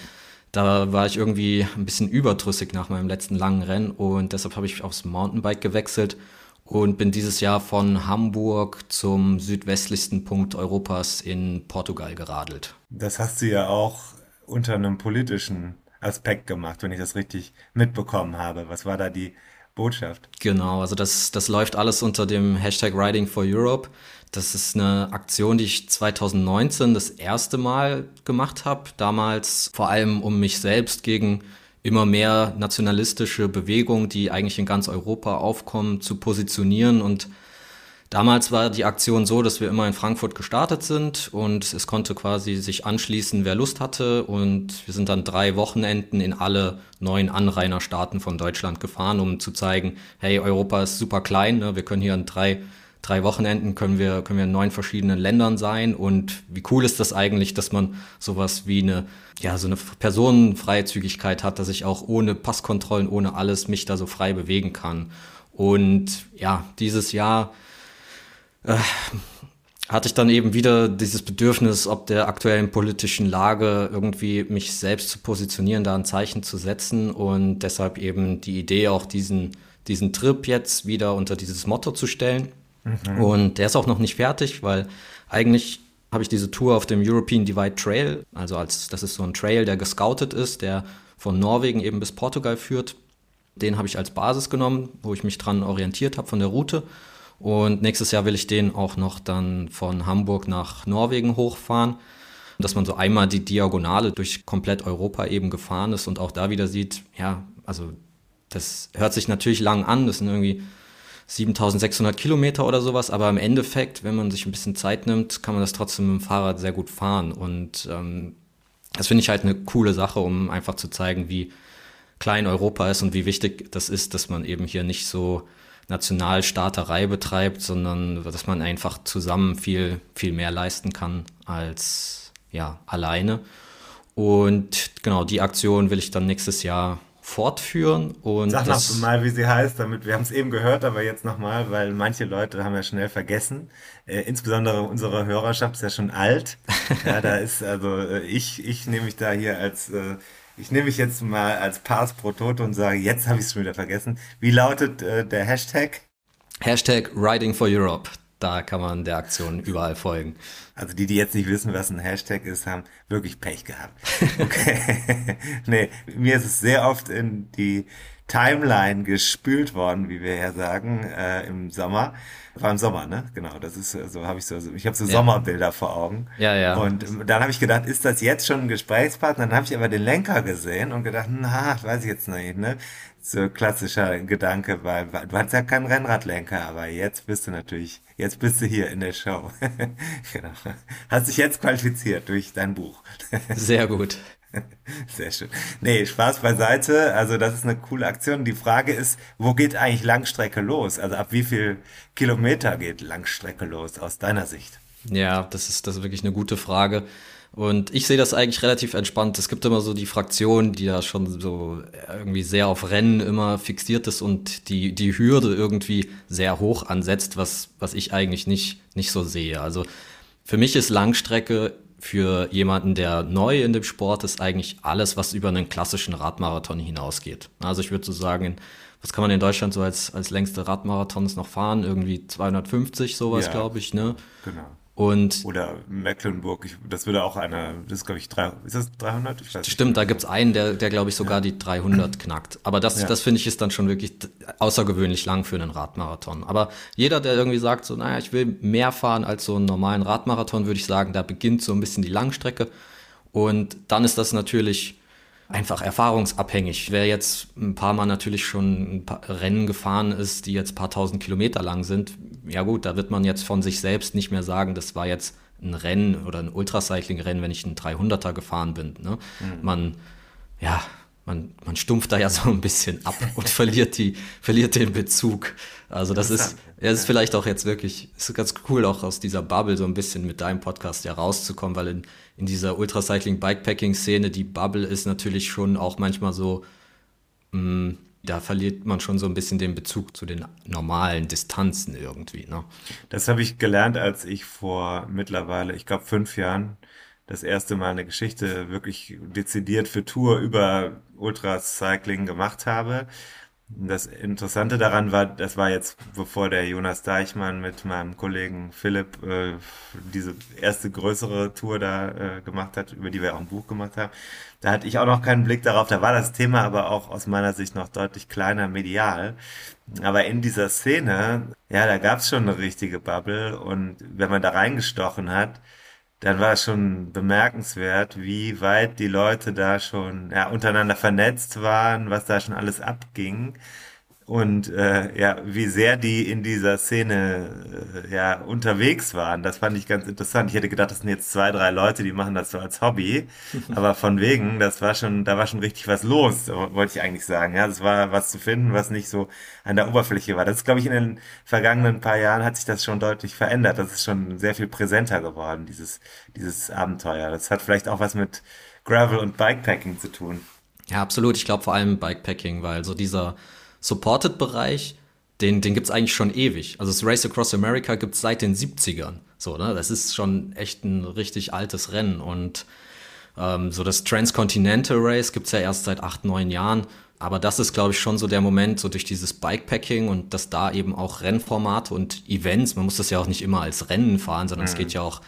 C: da war ich irgendwie ein bisschen überdrüssig nach meinem letzten langen Rennen und deshalb habe ich aufs Mountainbike gewechselt und bin dieses Jahr von Hamburg zum südwestlichsten Punkt Europas in Portugal geradelt.
A: Das hast du ja auch unter einem politischen Aspekt gemacht, wenn ich das richtig mitbekommen habe. Was war da die Botschaft?
C: Genau, also das, das läuft alles unter dem Hashtag Riding for Europe. Das ist eine Aktion, die ich 2019 das erste Mal gemacht habe. Damals vor allem, um mich selbst gegen immer mehr nationalistische Bewegungen, die eigentlich in ganz Europa aufkommen, zu positionieren und Damals war die Aktion so, dass wir immer in Frankfurt gestartet sind und es konnte quasi sich anschließen, wer Lust hatte. Und wir sind dann drei Wochenenden in alle neuen Anrainerstaaten von Deutschland gefahren, um zu zeigen, hey, Europa ist super klein, ne? wir können hier in drei, drei Wochenenden können wir, können wir in neun verschiedenen Ländern sein. Und wie cool ist das eigentlich, dass man sowas wie eine, ja, so eine Personenfreizügigkeit hat, dass ich auch ohne Passkontrollen, ohne alles mich da so frei bewegen kann. Und ja, dieses Jahr äh, hatte ich dann eben wieder dieses Bedürfnis, ob der aktuellen politischen Lage irgendwie mich selbst zu positionieren, da ein Zeichen zu setzen und deshalb eben die Idee, auch diesen, diesen Trip jetzt wieder unter dieses Motto zu stellen. Mhm. Und der ist auch noch nicht fertig, weil eigentlich habe ich diese Tour auf dem European Divide Trail, also als das ist so ein Trail, der gescoutet ist, der von Norwegen eben bis Portugal führt. Den habe ich als Basis genommen, wo ich mich dran orientiert habe von der Route und nächstes Jahr will ich den auch noch dann von Hamburg nach Norwegen hochfahren, dass man so einmal die Diagonale durch komplett Europa eben gefahren ist und auch da wieder sieht, ja, also das hört sich natürlich lang an, das sind irgendwie 7600 Kilometer oder sowas, aber im Endeffekt, wenn man sich ein bisschen Zeit nimmt, kann man das trotzdem mit dem Fahrrad sehr gut fahren und ähm, das finde ich halt eine coole Sache, um einfach zu zeigen, wie klein Europa ist und wie wichtig das ist, dass man eben hier nicht so Nationalstaaterei betreibt, sondern dass man einfach zusammen viel, viel mehr leisten kann als ja, alleine. Und genau, die Aktion will ich dann nächstes Jahr fortführen. Und
A: Sag noch mal, wie sie heißt, damit wir haben es eben gehört, aber jetzt nochmal, weil manche Leute haben ja schnell vergessen. Äh, insbesondere unsere Hörerschaft ist ja schon alt. ja, da ist also äh, ich, ich nehme mich da hier als äh, ich nehme mich jetzt mal als Pass pro Toto und sage, jetzt habe ich es schon wieder vergessen. Wie lautet äh, der Hashtag?
C: Hashtag Riding for Europe. Da kann man der Aktion überall folgen.
A: Also die, die jetzt nicht wissen, was ein Hashtag ist, haben wirklich Pech gehabt. Okay. nee, mir ist es sehr oft in die Timeline gespült worden, wie wir ja sagen, äh, im Sommer. War im Sommer, ne? Genau, das ist so habe ich so ich habe so ja. Sommerbilder vor Augen.
C: Ja, ja.
A: Und dann habe ich gedacht, ist das jetzt schon ein Gesprächspartner? Dann habe ich aber den Lenker gesehen und gedacht, na, weiß ich jetzt nicht, ne? So klassischer Gedanke, weil du hast ja keinen Rennradlenker, aber jetzt bist du natürlich, jetzt bist du hier in der Show. genau. Hast dich jetzt qualifiziert durch dein Buch.
C: Sehr gut.
A: Sehr schön. Nee, Spaß beiseite. Also das ist eine coole Aktion. Die Frage ist, wo geht eigentlich Langstrecke los? Also ab wie viel Kilometer geht Langstrecke los aus deiner Sicht?
C: Ja, das ist, das ist wirklich eine gute Frage. Und ich sehe das eigentlich relativ entspannt. Es gibt immer so die Fraktion, die da schon so irgendwie sehr auf Rennen immer fixiert ist und die, die Hürde irgendwie sehr hoch ansetzt, was, was ich eigentlich nicht, nicht so sehe. Also für mich ist Langstrecke für jemanden, der neu in dem Sport ist, eigentlich alles, was über einen klassischen Radmarathon hinausgeht. Also ich würde so sagen, was kann man in Deutschland so als, als längste Radmarathons noch fahren? Irgendwie 250, sowas, ja, glaube ich, ne? Genau.
A: Und Oder Mecklenburg, ich, das würde auch einer, das ist glaube ich, drei, ist das 300? Ich
C: weiß stimmt, nicht. da gibt's einen, der, der glaube ich sogar ja. die 300 knackt. Aber das, ja. das finde ich ist dann schon wirklich außergewöhnlich lang für einen Radmarathon. Aber jeder, der irgendwie sagt so, naja, ich will mehr fahren als so einen normalen Radmarathon, würde ich sagen, da beginnt so ein bisschen die Langstrecke. Und dann ist das natürlich einfach erfahrungsabhängig. Wer jetzt ein paar Mal natürlich schon ein paar Rennen gefahren ist, die jetzt ein paar tausend Kilometer lang sind, ja gut, da wird man jetzt von sich selbst nicht mehr sagen, das war jetzt ein Rennen oder ein Ultracycling-Rennen, wenn ich einen 300er gefahren bin. Ne? Mhm. Man, ja, man, man stumpft da ja so ein bisschen ab und verliert die, verliert den Bezug. Also das ist, das ist vielleicht auch jetzt wirklich, ist ganz cool, auch aus dieser Bubble so ein bisschen mit deinem Podcast ja rauszukommen, weil in, in dieser Ultracycling-Bikepacking-Szene, die Bubble ist natürlich schon auch manchmal so, mh, mm, da verliert man schon so ein bisschen den Bezug zu den normalen Distanzen irgendwie. Ne?
A: Das habe ich gelernt, als ich vor mittlerweile, ich glaube, fünf Jahren das erste Mal eine Geschichte wirklich dezidiert für Tour über Ultracycling gemacht habe. Das Interessante daran war, das war jetzt, bevor der Jonas Deichmann mit meinem Kollegen Philipp äh, diese erste größere Tour da äh, gemacht hat, über die wir auch ein Buch gemacht haben. Da hatte ich auch noch keinen Blick darauf. Da war das Thema aber auch aus meiner Sicht noch deutlich kleiner medial. Aber in dieser Szene, ja, da gab es schon eine richtige Bubble. Und wenn man da reingestochen hat, dann war es schon bemerkenswert, wie weit die Leute da schon ja, untereinander vernetzt waren, was da schon alles abging und äh, ja, wie sehr die in dieser Szene äh, ja unterwegs waren. Das fand ich ganz interessant. Ich hätte gedacht, das sind jetzt zwei, drei Leute, die machen das so als Hobby, aber von wegen, das war schon, da war schon richtig was los, wollte ich eigentlich sagen. Ja, es war was zu finden, was nicht so an der Oberfläche war. Das ist, glaube ich, in den vergangenen paar Jahren hat sich das schon deutlich verändert. Das ist schon sehr viel präsenter geworden, dieses dieses Abenteuer. Das hat vielleicht auch was mit Gravel und Bikepacking zu tun.
C: Ja, absolut. Ich glaube vor allem Bikepacking, weil so dieser Supported-Bereich, den, den gibt's eigentlich schon ewig. Also das Race Across America gibt's seit den 70ern. So, ne? Das ist schon echt ein richtig altes Rennen. Und ähm, so das Transcontinental Race gibt's ja erst seit acht, neun Jahren. Aber das ist, glaube ich, schon so der Moment, so durch dieses Bikepacking und dass da eben auch Rennformate und Events, man muss das ja auch nicht immer als Rennen fahren, sondern mhm. es geht ja auch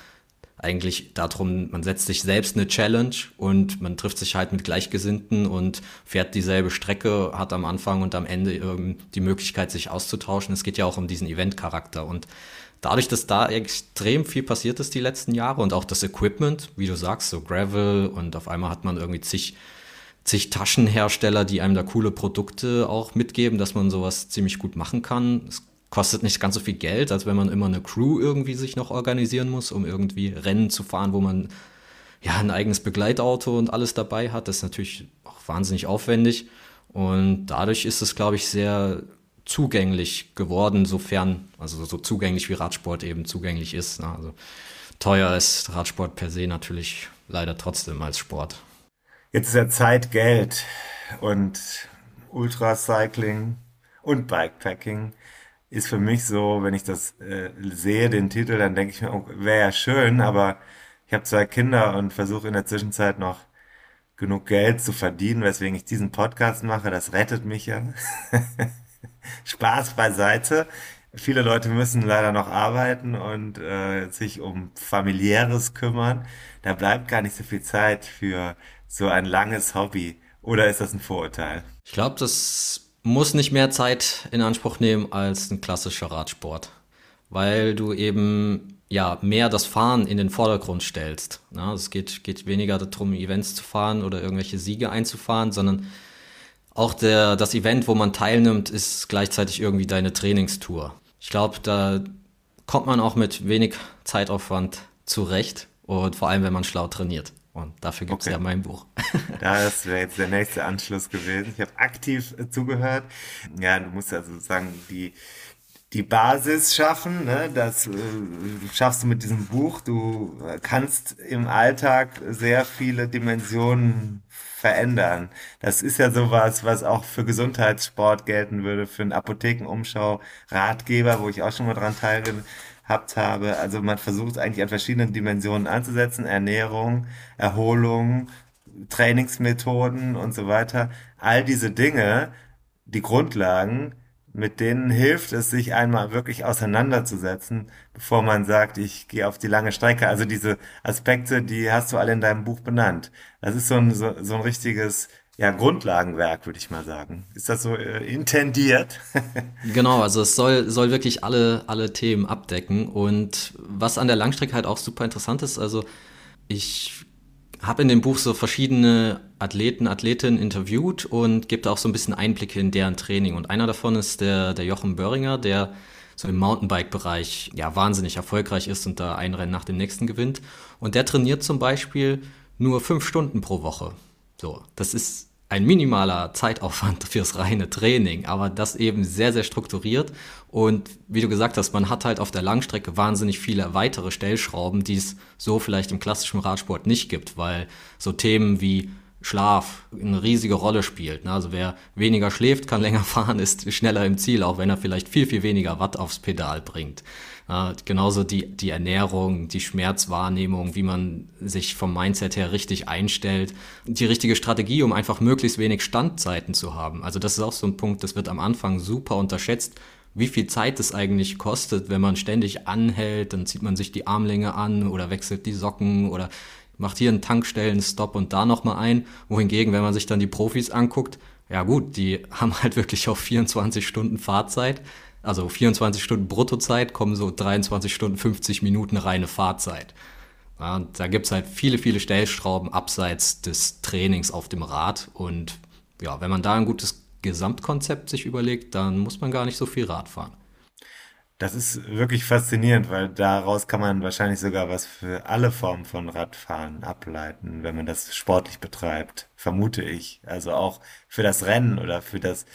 C: eigentlich darum, man setzt sich selbst eine Challenge und man trifft sich halt mit Gleichgesinnten und fährt dieselbe Strecke, hat am Anfang und am Ende ähm, die Möglichkeit, sich auszutauschen. Es geht ja auch um diesen Event-Charakter und dadurch, dass da extrem viel passiert ist die letzten Jahre und auch das Equipment, wie du sagst, so Gravel und auf einmal hat man irgendwie zig zig Taschenhersteller, die einem da coole Produkte auch mitgeben, dass man sowas ziemlich gut machen kann. Es kostet nicht ganz so viel Geld, als wenn man immer eine Crew irgendwie sich noch organisieren muss, um irgendwie Rennen zu fahren, wo man ja ein eigenes Begleitauto und alles dabei hat. Das ist natürlich auch wahnsinnig aufwendig. Und dadurch ist es, glaube ich, sehr zugänglich geworden, sofern, also so zugänglich wie Radsport eben zugänglich ist. Ne? Also teuer ist Radsport per se natürlich leider trotzdem als Sport.
A: Jetzt ist ja Zeit Geld und Ultracycling und Bikepacking ist für mich so, wenn ich das äh, sehe, den Titel, dann denke ich mir, oh, wäre ja schön, aber ich habe zwei Kinder und versuche in der Zwischenzeit noch genug Geld zu verdienen, weswegen ich diesen Podcast mache. Das rettet mich ja. Spaß beiseite. Viele Leute müssen leider noch arbeiten und äh, sich um familiäres kümmern. Da bleibt gar nicht so viel Zeit für so ein langes Hobby. Oder ist das ein Vorurteil?
C: Ich glaube, das muss nicht mehr Zeit in Anspruch nehmen als ein klassischer Radsport, weil du eben ja mehr das Fahren in den Vordergrund stellst. Ja, es geht, geht weniger darum, Events zu fahren oder irgendwelche Siege einzufahren, sondern auch der, das Event, wo man teilnimmt, ist gleichzeitig irgendwie deine Trainingstour. Ich glaube, da kommt man auch mit wenig Zeitaufwand zurecht und vor allem, wenn man schlau trainiert. Und dafür gibt es okay. ja mein Buch.
A: Das wäre jetzt der nächste Anschluss gewesen. Ich habe aktiv äh, zugehört. Ja, du musst ja sozusagen die, die Basis schaffen. Ne? Das äh, schaffst du mit diesem Buch. Du kannst im Alltag sehr viele Dimensionen verändern. Das ist ja sowas, was auch für Gesundheitssport gelten würde, für einen Apothekenumschau, Ratgeber, wo ich auch schon mal dran teilgehabt habe. Also man versucht eigentlich an verschiedenen Dimensionen anzusetzen. Ernährung, Erholung, Trainingsmethoden und so weiter. All diese Dinge, die Grundlagen, mit denen hilft es, sich einmal wirklich auseinanderzusetzen, bevor man sagt, ich gehe auf die lange Strecke. Also diese Aspekte, die hast du alle in deinem Buch benannt. Das ist so ein, so, so ein richtiges ja, Grundlagenwerk, würde ich mal sagen. Ist das so äh, intendiert?
C: genau, also es soll, soll wirklich alle, alle Themen abdecken. Und was an der Langstrecke halt auch super interessant ist, also ich habe in dem Buch so verschiedene Athleten, Athletinnen interviewt und gebe auch so ein bisschen Einblicke in deren Training. Und einer davon ist der, der Jochen Böhringer, der so im Mountainbike-Bereich ja wahnsinnig erfolgreich ist und da ein Rennen nach dem nächsten gewinnt. Und der trainiert zum Beispiel nur fünf Stunden pro Woche. So, das ist ein minimaler Zeitaufwand fürs reine Training, aber das eben sehr, sehr strukturiert. Und wie du gesagt hast, man hat halt auf der Langstrecke wahnsinnig viele weitere Stellschrauben, die es so vielleicht im klassischen Radsport nicht gibt, weil so Themen wie Schlaf eine riesige Rolle spielt. Ne? Also wer weniger schläft, kann länger fahren, ist schneller im Ziel, auch wenn er vielleicht viel, viel weniger Watt aufs Pedal bringt. Äh, genauso die, die Ernährung, die Schmerzwahrnehmung, wie man sich vom Mindset her richtig einstellt, die richtige Strategie, um einfach möglichst wenig Standzeiten zu haben. Also das ist auch so ein Punkt, das wird am Anfang super unterschätzt, wie viel Zeit es eigentlich kostet, wenn man ständig anhält, dann zieht man sich die Armlänge an oder wechselt die Socken oder macht hier einen Tankstellen-Stop und da nochmal ein. Wohingegen, wenn man sich dann die Profis anguckt, ja gut, die haben halt wirklich auf 24 Stunden Fahrzeit also 24 Stunden Bruttozeit kommen so 23 Stunden 50 Minuten reine Fahrzeit. Ja, da gibt's halt viele, viele Stellschrauben abseits des Trainings auf dem Rad. Und ja, wenn man da ein gutes Gesamtkonzept sich überlegt, dann muss man gar nicht so viel Rad fahren.
A: Das ist wirklich faszinierend, weil daraus kann man wahrscheinlich sogar was für alle Formen von Radfahren ableiten, wenn man das sportlich betreibt, vermute ich. Also auch für das Rennen oder für das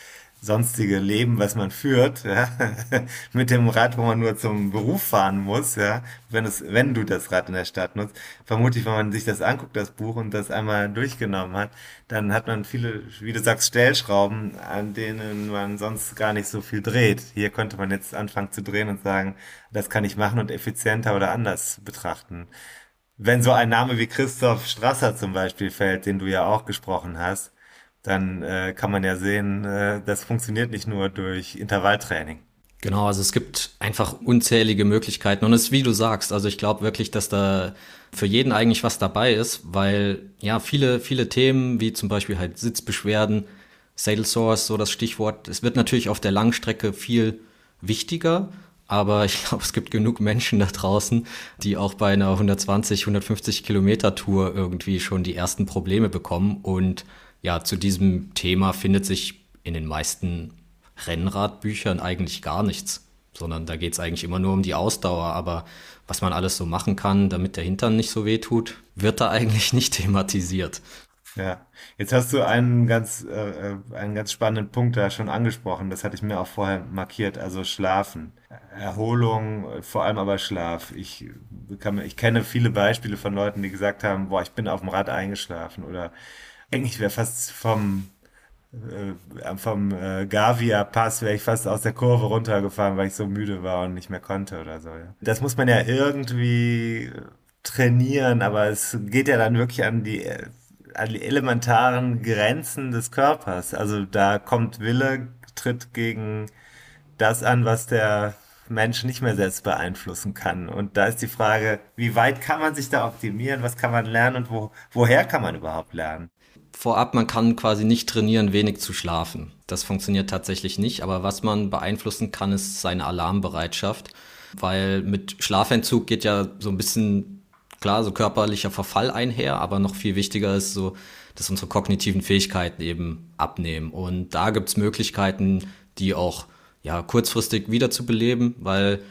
A: sonstige Leben, was man führt, ja, mit dem Rad, wo man nur zum Beruf fahren muss, ja, wenn es, wenn du das Rad in der Stadt nutzt, vermutlich, wenn man sich das anguckt, das Buch und das einmal durchgenommen hat, dann hat man viele, wie du sagst, Stellschrauben, an denen man sonst gar nicht so viel dreht. Hier könnte man jetzt anfangen zu drehen und sagen, das kann ich machen und effizienter oder anders betrachten. Wenn so ein Name wie Christoph Strasser zum Beispiel fällt, den du ja auch gesprochen hast, dann äh, kann man ja sehen, äh, das funktioniert nicht nur durch Intervalltraining.
C: Genau, also es gibt einfach unzählige Möglichkeiten und es ist wie du sagst, also ich glaube wirklich, dass da für jeden eigentlich was dabei ist, weil ja viele, viele Themen wie zum Beispiel halt Sitzbeschwerden, Saddle Source, so das Stichwort, es wird natürlich auf der Langstrecke viel wichtiger, aber ich glaube, es gibt genug Menschen da draußen, die auch bei einer 120, 150 Kilometer Tour irgendwie schon die ersten Probleme bekommen und ja, zu diesem Thema findet sich in den meisten Rennradbüchern eigentlich gar nichts, sondern da geht es eigentlich immer nur um die Ausdauer. Aber was man alles so machen kann, damit der Hintern nicht so weh tut, wird da eigentlich nicht thematisiert.
A: Ja, jetzt hast du einen ganz, äh, einen ganz spannenden Punkt da schon angesprochen. Das hatte ich mir auch vorher markiert. Also Schlafen, Erholung, vor allem aber Schlaf. Ich, kann, ich kenne viele Beispiele von Leuten, die gesagt haben, boah, ich bin auf dem Rad eingeschlafen oder eigentlich wäre fast vom äh, vom äh, Gavia Pass wäre ich fast aus der Kurve runtergefahren, weil ich so müde war und nicht mehr konnte oder so. Ja. Das muss man ja irgendwie trainieren, aber es geht ja dann wirklich an die elementaren Grenzen des Körpers. Also da kommt Wille, tritt gegen das an, was der Mensch nicht mehr selbst beeinflussen kann. Und da ist die Frage, wie weit kann man sich da optimieren, was kann man lernen und wo, woher kann man überhaupt lernen?
C: Vorab, man kann quasi nicht trainieren, wenig zu schlafen. Das funktioniert tatsächlich nicht, aber was man beeinflussen kann, ist seine Alarmbereitschaft, weil mit Schlafentzug geht ja so ein bisschen, klar, so körperlicher Verfall einher, aber noch viel wichtiger ist so, dass unsere kognitiven Fähigkeiten eben abnehmen. Und da gibt es Möglichkeiten, die auch ja, kurzfristig wiederzubeleben, weil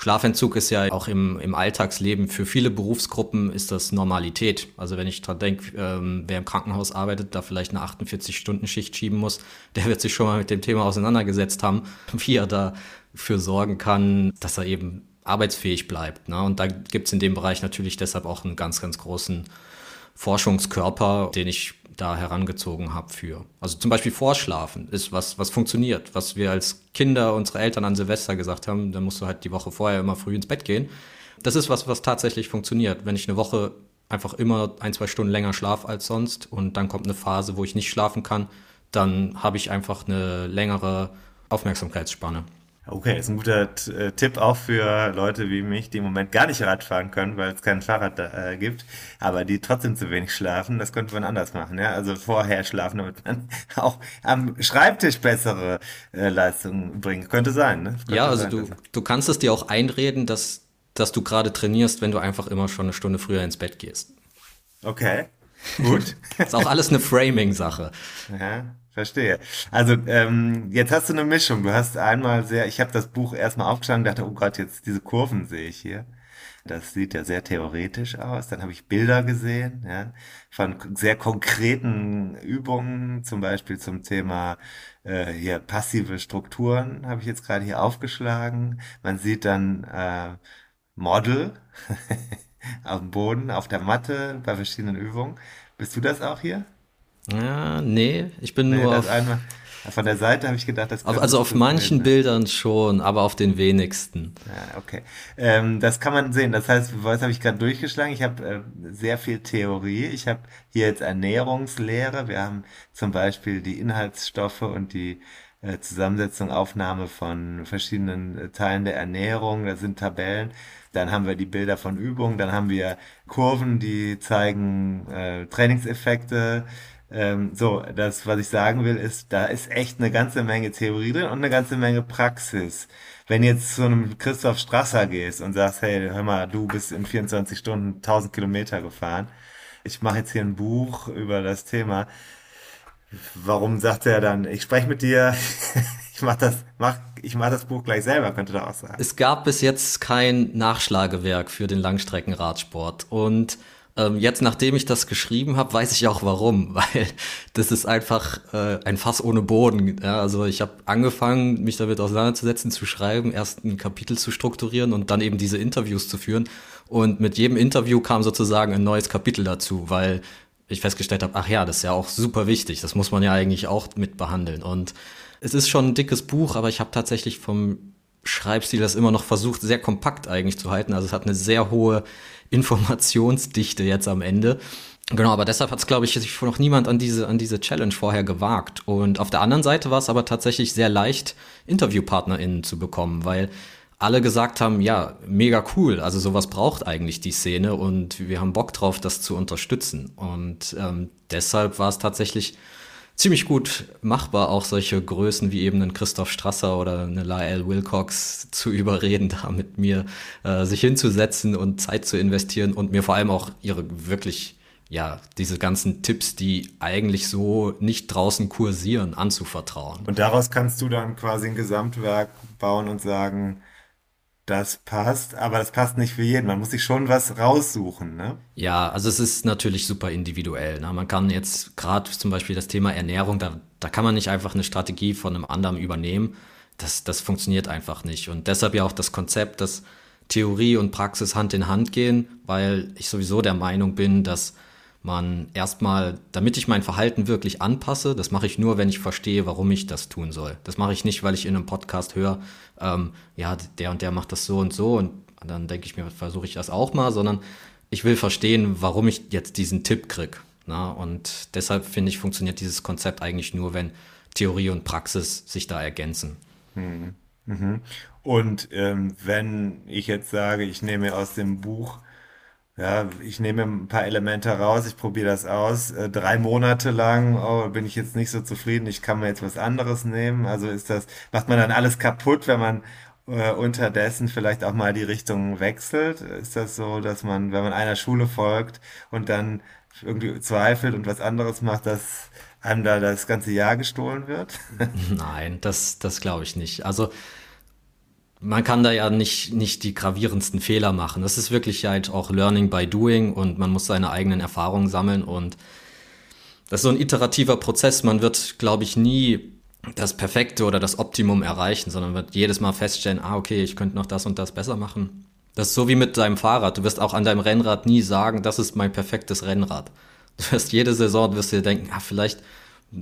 C: Schlafentzug ist ja auch im, im Alltagsleben für viele Berufsgruppen ist das Normalität. Also wenn ich dran denke, ähm, wer im Krankenhaus arbeitet, da vielleicht eine 48-Stunden-Schicht schieben muss, der wird sich schon mal mit dem Thema auseinandergesetzt haben, wie er dafür sorgen kann, dass er eben arbeitsfähig bleibt. Ne? Und da gibt's in dem Bereich natürlich deshalb auch einen ganz, ganz großen Forschungskörper, den ich da herangezogen habe für. Also zum Beispiel Vorschlafen ist was, was funktioniert, was wir als Kinder unsere Eltern an Silvester gesagt haben, dann musst du halt die Woche vorher immer früh ins Bett gehen. Das ist was, was tatsächlich funktioniert. Wenn ich eine Woche einfach immer ein, zwei Stunden länger schlafe als sonst und dann kommt eine Phase, wo ich nicht schlafen kann, dann habe ich einfach eine längere Aufmerksamkeitsspanne.
A: Okay, ist ein guter äh, Tipp auch für Leute wie mich, die im Moment gar nicht Rad fahren können, weil es kein Fahrrad äh, gibt, aber die trotzdem zu wenig schlafen. Das könnte man anders machen, ja. Also vorher schlafen, damit man auch am Schreibtisch bessere äh, Leistungen bringt. Könnte sein, ne? Könnte
C: ja, also sein, du, du kannst es dir auch einreden, dass, dass du gerade trainierst, wenn du einfach immer schon eine Stunde früher ins Bett gehst.
A: Okay. Gut.
C: ist auch alles eine Framing-Sache.
A: Ja. Verstehe. Also ähm, jetzt hast du eine Mischung. Du hast einmal sehr, ich habe das Buch erstmal aufgeschlagen, dachte, oh Gott, jetzt diese Kurven sehe ich hier. Das sieht ja sehr theoretisch aus. Dann habe ich Bilder gesehen, ja, von sehr konkreten Übungen, zum Beispiel zum Thema äh, hier passive Strukturen, habe ich jetzt gerade hier aufgeschlagen. Man sieht dann äh, Model auf dem Boden, auf der Matte, bei verschiedenen Übungen. Bist du das auch hier?
C: Ja, nee, ich bin nee, nur auf,
A: einmal, von der Seite habe ich gedacht, das
C: auf, Also auf manchen sehen, Bildern schon, aber auf den wenigsten.
A: Ja, okay. Ähm, das kann man sehen. Das heißt, was habe ich gerade durchgeschlagen? Ich habe äh, sehr viel Theorie. Ich habe hier jetzt Ernährungslehre. Wir haben zum Beispiel die Inhaltsstoffe und die äh, Zusammensetzung, Aufnahme von verschiedenen äh, Teilen der Ernährung. Da sind Tabellen. Dann haben wir die Bilder von Übungen. Dann haben wir Kurven, die zeigen äh, Trainingseffekte. Ähm, so, das, was ich sagen will, ist, da ist echt eine ganze Menge Theorie drin und eine ganze Menge Praxis. Wenn jetzt zu einem Christoph Strasser gehst und sagst, hey, hör mal, du bist in 24 Stunden 1000 Kilometer gefahren, ich mache jetzt hier ein Buch über das Thema. Warum sagt er dann, ich spreche mit dir, ich mach das, mach, ich mach das Buch gleich selber, könnte er auch sagen.
C: Es gab bis jetzt kein Nachschlagewerk für den Langstreckenradsport und ähm, jetzt, nachdem ich das geschrieben habe, weiß ich auch warum, weil das ist einfach äh, ein Fass ohne Boden. Ja, also ich habe angefangen, mich damit auseinanderzusetzen, zu schreiben, erst ein Kapitel zu strukturieren und dann eben diese Interviews zu führen. Und mit jedem Interview kam sozusagen ein neues Kapitel dazu, weil ich festgestellt habe, ach ja, das ist ja auch super wichtig. Das muss man ja eigentlich auch mit behandeln. Und es ist schon ein dickes Buch, aber ich habe tatsächlich vom Schreibstil das immer noch versucht, sehr kompakt eigentlich zu halten. Also es hat eine sehr hohe Informationsdichte jetzt am Ende. Genau, aber deshalb hat es, glaube ich, sich noch niemand an diese, an diese Challenge vorher gewagt. Und auf der anderen Seite war es aber tatsächlich sehr leicht, InterviewpartnerInnen zu bekommen, weil alle gesagt haben, ja, mega cool, also sowas braucht eigentlich die Szene und wir haben Bock drauf, das zu unterstützen. Und ähm, deshalb war es tatsächlich ziemlich gut machbar, auch solche Größen wie eben einen Christoph Strasser oder eine Lyle Wilcox zu überreden, da mit mir äh, sich hinzusetzen und Zeit zu investieren und mir vor allem auch ihre wirklich, ja, diese ganzen Tipps, die eigentlich so nicht draußen kursieren, anzuvertrauen.
A: Und daraus kannst du dann quasi ein Gesamtwerk bauen und sagen, das passt, aber das passt nicht für jeden. Man muss sich schon was raussuchen, ne?
C: Ja, also es ist natürlich super individuell. Ne? Man kann jetzt gerade zum Beispiel das Thema Ernährung, da, da kann man nicht einfach eine Strategie von einem anderen übernehmen. Das, das funktioniert einfach nicht. Und deshalb ja auch das Konzept, dass Theorie und Praxis Hand in Hand gehen, weil ich sowieso der Meinung bin, dass man erstmal, damit ich mein Verhalten wirklich anpasse, das mache ich nur, wenn ich verstehe, warum ich das tun soll. Das mache ich nicht, weil ich in einem Podcast höre, ähm, ja, der und der macht das so und so und dann denke ich mir, versuche ich das auch mal, sondern ich will verstehen, warum ich jetzt diesen Tipp krieg. Na? Und deshalb finde ich, funktioniert dieses Konzept eigentlich nur, wenn Theorie und Praxis sich da ergänzen.
A: Mhm. Mhm. Und ähm, wenn ich jetzt sage, ich nehme aus dem Buch, ja, ich nehme ein paar Elemente raus, ich probiere das aus, äh, drei Monate lang, oh, bin ich jetzt nicht so zufrieden, ich kann mir jetzt was anderes nehmen. Also ist das, macht man dann alles kaputt, wenn man äh, unterdessen vielleicht auch mal die Richtung wechselt? Ist das so, dass man, wenn man einer Schule folgt und dann irgendwie zweifelt und was anderes macht, dass einem da das ganze Jahr gestohlen wird?
C: Nein, das, das glaube ich nicht. Also man kann da ja nicht, nicht die gravierendsten Fehler machen. Das ist wirklich halt auch Learning by Doing und man muss seine eigenen Erfahrungen sammeln und das ist so ein iterativer Prozess. Man wird, glaube ich, nie das Perfekte oder das Optimum erreichen, sondern wird jedes Mal feststellen, ah, okay, ich könnte noch das und das besser machen. Das ist so wie mit deinem Fahrrad. Du wirst auch an deinem Rennrad nie sagen, das ist mein perfektes Rennrad. Du wirst jede Saison, wirst dir denken, ah, vielleicht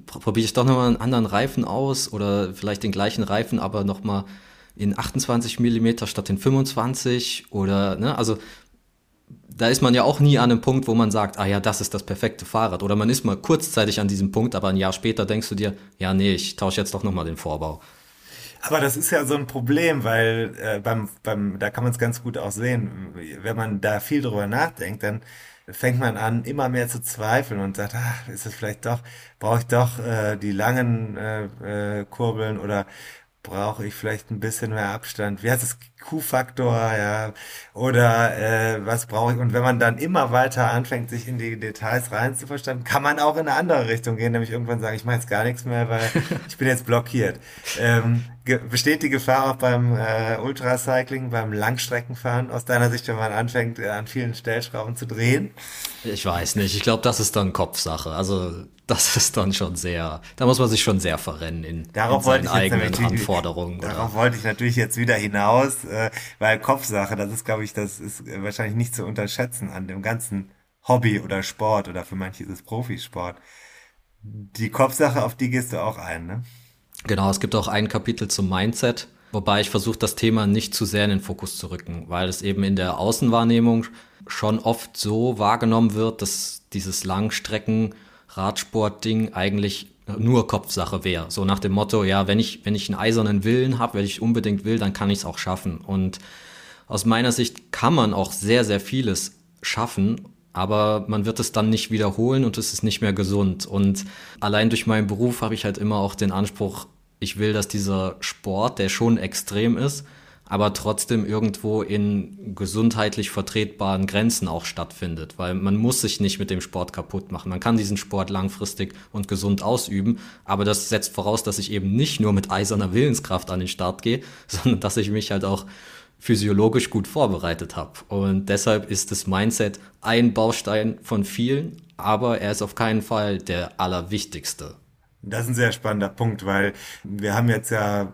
C: probiere ich doch nochmal einen anderen Reifen aus oder vielleicht den gleichen Reifen, aber nochmal in 28 Millimeter statt in 25 oder, ne, also da ist man ja auch nie an einem Punkt, wo man sagt, ah ja, das ist das perfekte Fahrrad. Oder man ist mal kurzzeitig an diesem Punkt, aber ein Jahr später denkst du dir, ja, nee, ich tausche jetzt doch nochmal den Vorbau.
A: Aber das ist ja so ein Problem, weil äh, beim, beim, da kann man es ganz gut auch sehen. Wenn man da viel drüber nachdenkt, dann fängt man an, immer mehr zu zweifeln und sagt, ach, ist es vielleicht doch, brauche ich doch äh, die langen äh, äh, Kurbeln oder brauche ich vielleicht ein bisschen mehr Abstand. Wie heißt es? Q-Faktor, ja. Oder äh, was brauche ich? Und wenn man dann immer weiter anfängt, sich in die Details reinzuverstanden, kann man auch in eine andere Richtung gehen, nämlich irgendwann sagen, ich mache jetzt gar nichts mehr, weil ich bin jetzt blockiert. Ähm, besteht die Gefahr auch beim äh, Ultracycling, beim Langstreckenfahren aus deiner Sicht, wenn man anfängt, äh, an vielen Stellschrauben zu drehen?
C: Ich weiß nicht. Ich glaube, das ist dann Kopfsache. Also das ist dann schon sehr, da muss man sich schon sehr verrennen in,
A: darauf
C: in
A: seinen eigenen Anforderungen. Darauf oder? wollte ich natürlich jetzt wieder hinaus, äh, weil Kopfsache, das ist, glaube ich, das ist wahrscheinlich nicht zu unterschätzen an dem ganzen Hobby oder Sport oder für manche ist es Profisport. Die Kopfsache, auf die gehst du auch ein, ne?
C: Genau, es gibt auch ein Kapitel zum Mindset, wobei ich versuche, das Thema nicht zu sehr in den Fokus zu rücken, weil es eben in der Außenwahrnehmung schon oft so wahrgenommen wird, dass dieses Langstrecken Radsport-Ding eigentlich nur Kopfsache wäre. So nach dem Motto, ja, wenn ich, wenn ich einen eisernen Willen habe, wenn ich unbedingt will, dann kann ich es auch schaffen. Und aus meiner Sicht kann man auch sehr, sehr vieles schaffen, aber man wird es dann nicht wiederholen und es ist nicht mehr gesund. Und allein durch meinen Beruf habe ich halt immer auch den Anspruch, ich will, dass dieser Sport, der schon extrem ist, aber trotzdem irgendwo in gesundheitlich vertretbaren Grenzen auch stattfindet, weil man muss sich nicht mit dem Sport kaputt machen. Man kann diesen Sport langfristig und gesund ausüben, aber das setzt voraus, dass ich eben nicht nur mit eiserner Willenskraft an den Start gehe, sondern dass ich mich halt auch physiologisch gut vorbereitet habe. Und deshalb ist das Mindset ein Baustein von vielen, aber er ist auf keinen Fall der allerwichtigste.
A: Das ist ein sehr spannender Punkt, weil wir haben jetzt ja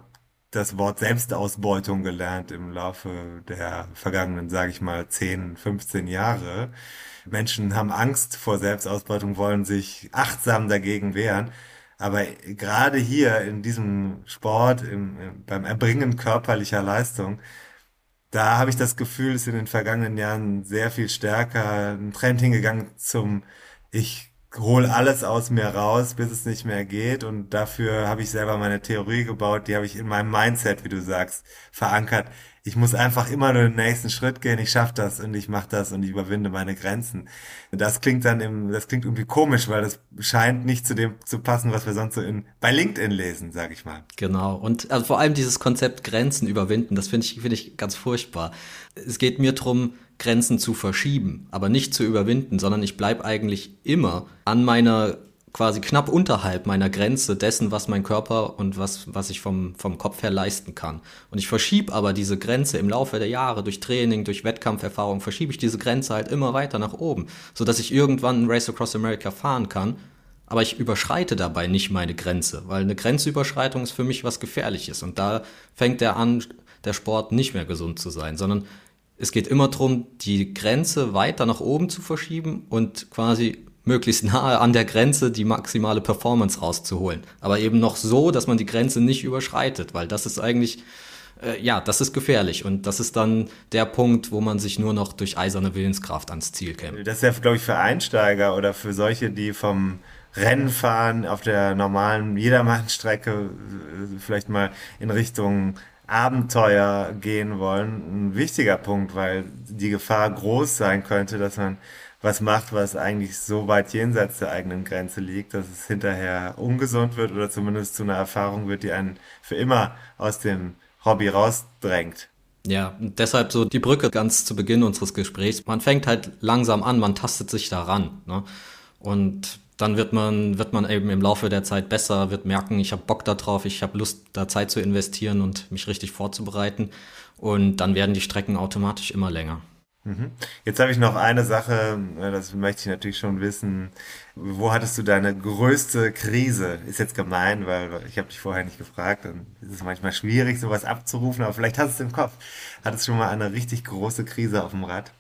A: das Wort Selbstausbeutung gelernt im Laufe der vergangenen, sage ich mal, 10, 15 Jahre. Menschen haben Angst vor Selbstausbeutung, wollen sich achtsam dagegen wehren. Aber gerade hier in diesem Sport, im, beim Erbringen körperlicher Leistung, da habe ich das Gefühl, ist in den vergangenen Jahren sehr viel stärker ein Trend hingegangen zum Ich hol alles aus mir raus, bis es nicht mehr geht. Und dafür habe ich selber meine Theorie gebaut, die habe ich in meinem Mindset, wie du sagst, verankert. Ich muss einfach immer nur den nächsten Schritt gehen, ich schaffe das und ich mache das und ich überwinde meine Grenzen. Das klingt dann im, das klingt irgendwie komisch, weil das scheint nicht zu dem zu passen, was wir sonst so in, bei LinkedIn lesen, sag ich mal.
C: Genau. Und also vor allem dieses Konzept Grenzen überwinden, das finde ich, finde ich ganz furchtbar. Es geht mir drum Grenzen zu verschieben, aber nicht zu überwinden, sondern ich bleibe eigentlich immer an meiner quasi knapp unterhalb meiner Grenze dessen, was mein Körper und was, was ich vom, vom Kopf her leisten kann. Und ich verschiebe aber diese Grenze im Laufe der Jahre durch Training, durch Wettkampferfahrung, verschiebe ich diese Grenze halt immer weiter nach oben, sodass ich irgendwann ein Race Across America fahren kann. Aber ich überschreite dabei nicht meine Grenze, weil eine Grenzüberschreitung ist für mich was Gefährliches. Und da fängt der an, der Sport nicht mehr gesund zu sein, sondern es geht immer darum, die Grenze weiter nach oben zu verschieben und quasi möglichst nahe an der Grenze die maximale Performance rauszuholen. Aber eben noch so, dass man die Grenze nicht überschreitet, weil das ist eigentlich äh, ja, das ist gefährlich. Und das ist dann der Punkt, wo man sich nur noch durch eiserne Willenskraft ans Ziel kämpft.
A: Das ist ja, glaube ich, für Einsteiger oder für solche, die vom Rennfahren auf der normalen Jedermannstrecke äh, vielleicht mal in Richtung Abenteuer gehen wollen, ein wichtiger Punkt, weil die Gefahr groß sein könnte, dass man was macht, was eigentlich so weit jenseits der eigenen Grenze liegt, dass es hinterher ungesund wird oder zumindest zu einer Erfahrung wird, die einen für immer aus dem Hobby rausdrängt.
C: Ja, deshalb so die Brücke ganz zu Beginn unseres Gesprächs. Man fängt halt langsam an, man tastet sich daran. Ne? Und dann wird man, wird man eben im Laufe der Zeit besser, wird merken, ich habe Bock darauf, ich habe Lust, da Zeit zu investieren und mich richtig vorzubereiten. Und dann werden die Strecken automatisch immer länger.
A: Mhm. Jetzt habe ich noch eine Sache, das möchte ich natürlich schon wissen. Wo hattest du deine größte Krise? Ist jetzt gemein, weil ich habe dich vorher nicht gefragt und es ist manchmal schwierig, sowas abzurufen, aber vielleicht hast du es im Kopf. Hattest du schon mal eine richtig große Krise auf dem Rad?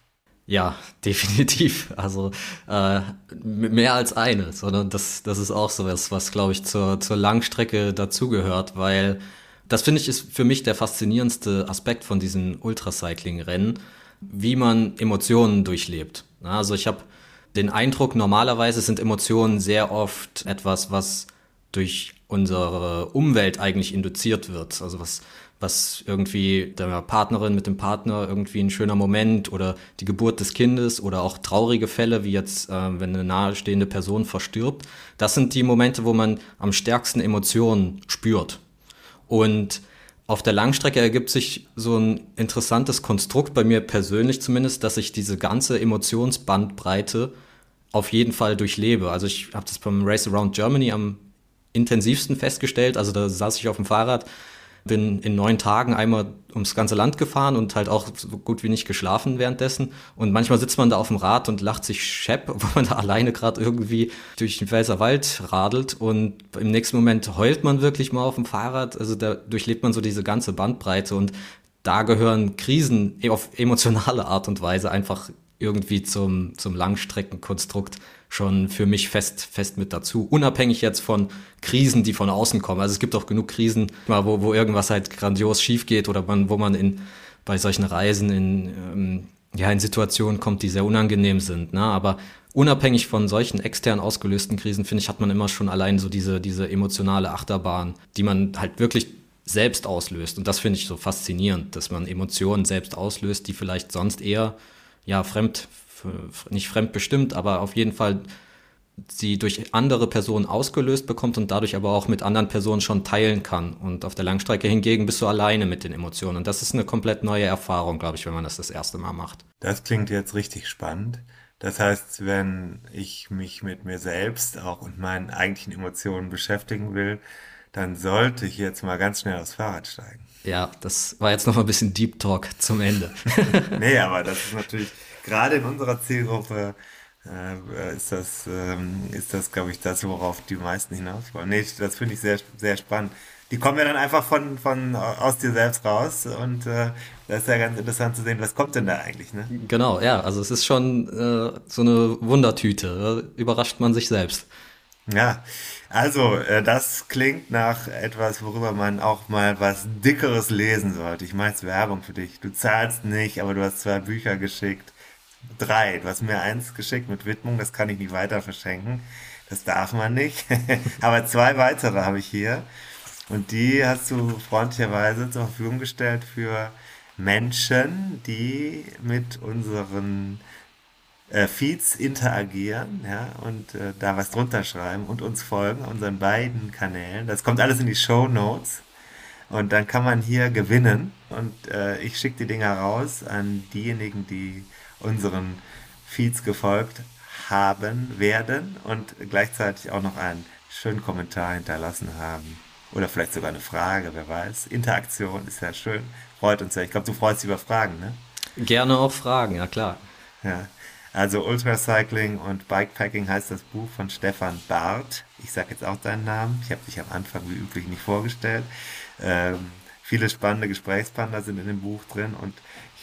C: Ja, definitiv. Also äh, mehr als eine, sondern das, das ist auch so was, was glaube ich zur, zur Langstrecke dazugehört, weil das finde ich ist für mich der faszinierendste Aspekt von diesen Ultracycling-Rennen wie man Emotionen durchlebt. Also ich habe den Eindruck, normalerweise sind Emotionen sehr oft etwas, was durch unsere Umwelt eigentlich induziert wird. Also was, was irgendwie der Partnerin mit dem Partner irgendwie ein schöner Moment oder die Geburt des Kindes oder auch traurige Fälle, wie jetzt, äh, wenn eine nahestehende Person verstirbt. Das sind die Momente, wo man am stärksten Emotionen spürt. Und auf der Langstrecke ergibt sich so ein interessantes Konstrukt, bei mir persönlich zumindest, dass ich diese ganze Emotionsbandbreite auf jeden Fall durchlebe. Also ich habe das beim Race Around Germany am intensivsten festgestellt. Also da saß ich auf dem Fahrrad bin in neun Tagen einmal ums ganze Land gefahren und halt auch so gut wie nicht geschlafen währenddessen. Und manchmal sitzt man da auf dem Rad und lacht sich schepp, wo man da alleine gerade irgendwie durch den Pfälzer Wald radelt. Und im nächsten Moment heult man wirklich mal auf dem Fahrrad. Also da durchlebt man so diese ganze Bandbreite. Und da gehören Krisen auf emotionale Art und Weise einfach irgendwie zum, zum Langstreckenkonstrukt schon für mich fest, fest mit dazu. Unabhängig jetzt von Krisen, die von außen kommen. Also es gibt auch genug Krisen, wo, wo irgendwas halt grandios schief geht oder man, wo man in, bei solchen Reisen in, ähm, ja, in Situationen kommt, die sehr unangenehm sind. Ne? Aber unabhängig von solchen extern ausgelösten Krisen, finde ich, hat man immer schon allein so diese, diese emotionale Achterbahn, die man halt wirklich selbst auslöst. Und das finde ich so faszinierend, dass man Emotionen selbst auslöst, die vielleicht sonst eher ja, fremd, nicht fremdbestimmt, aber auf jeden Fall sie durch andere Personen ausgelöst bekommt und dadurch aber auch mit anderen Personen schon teilen kann. Und auf der Langstrecke hingegen bist du alleine mit den Emotionen. Und das ist eine komplett neue Erfahrung, glaube ich, wenn man das das erste Mal macht.
A: Das klingt jetzt richtig spannend. Das heißt, wenn ich mich mit mir selbst auch und meinen eigentlichen Emotionen beschäftigen will, dann sollte ich jetzt mal ganz schnell aufs Fahrrad steigen.
C: Ja, das war jetzt noch mal ein bisschen Deep Talk zum Ende.
A: nee, aber das ist natürlich gerade in unserer Zielgruppe äh, ist das, ähm, ist das, glaube ich, das, worauf die meisten hinaus wollen. Nee, das finde ich sehr, sehr spannend. Die kommen ja dann einfach von, von aus dir selbst raus und äh, das ist ja ganz interessant zu sehen, was kommt denn da eigentlich, ne?
C: Genau, ja, also es ist schon äh, so eine Wundertüte, überrascht man sich selbst.
A: Ja, also äh, das klingt nach etwas, worüber man auch mal was Dickeres lesen sollte. Ich mache jetzt Werbung für dich. Du zahlst nicht, aber du hast zwei Bücher geschickt. Drei. Du hast mir eins geschickt mit Widmung, das kann ich nicht weiter verschenken. Das darf man nicht. aber zwei weitere habe ich hier. Und die hast du freundlicherweise zur Verfügung gestellt für Menschen, die mit unseren äh, Feeds interagieren ja, und äh, da was drunter schreiben und uns folgen, unseren beiden Kanälen. Das kommt alles in die Show Notes. Und dann kann man hier gewinnen. Und äh, ich schicke die Dinger raus an diejenigen, die unseren Feeds gefolgt haben werden und gleichzeitig auch noch einen schönen Kommentar hinterlassen haben. Oder vielleicht sogar eine Frage, wer weiß. Interaktion ist ja schön. Freut uns ja. Ich glaube, du freust dich über Fragen, ne?
C: Gerne auch Fragen, ja klar.
A: Ja. Also Ultracycling und Bikepacking heißt das Buch von Stefan Barth. Ich sage jetzt auch deinen Namen. Ich habe dich am Anfang wie üblich nicht vorgestellt. Ähm, viele spannende Gesprächspartner sind in dem Buch drin und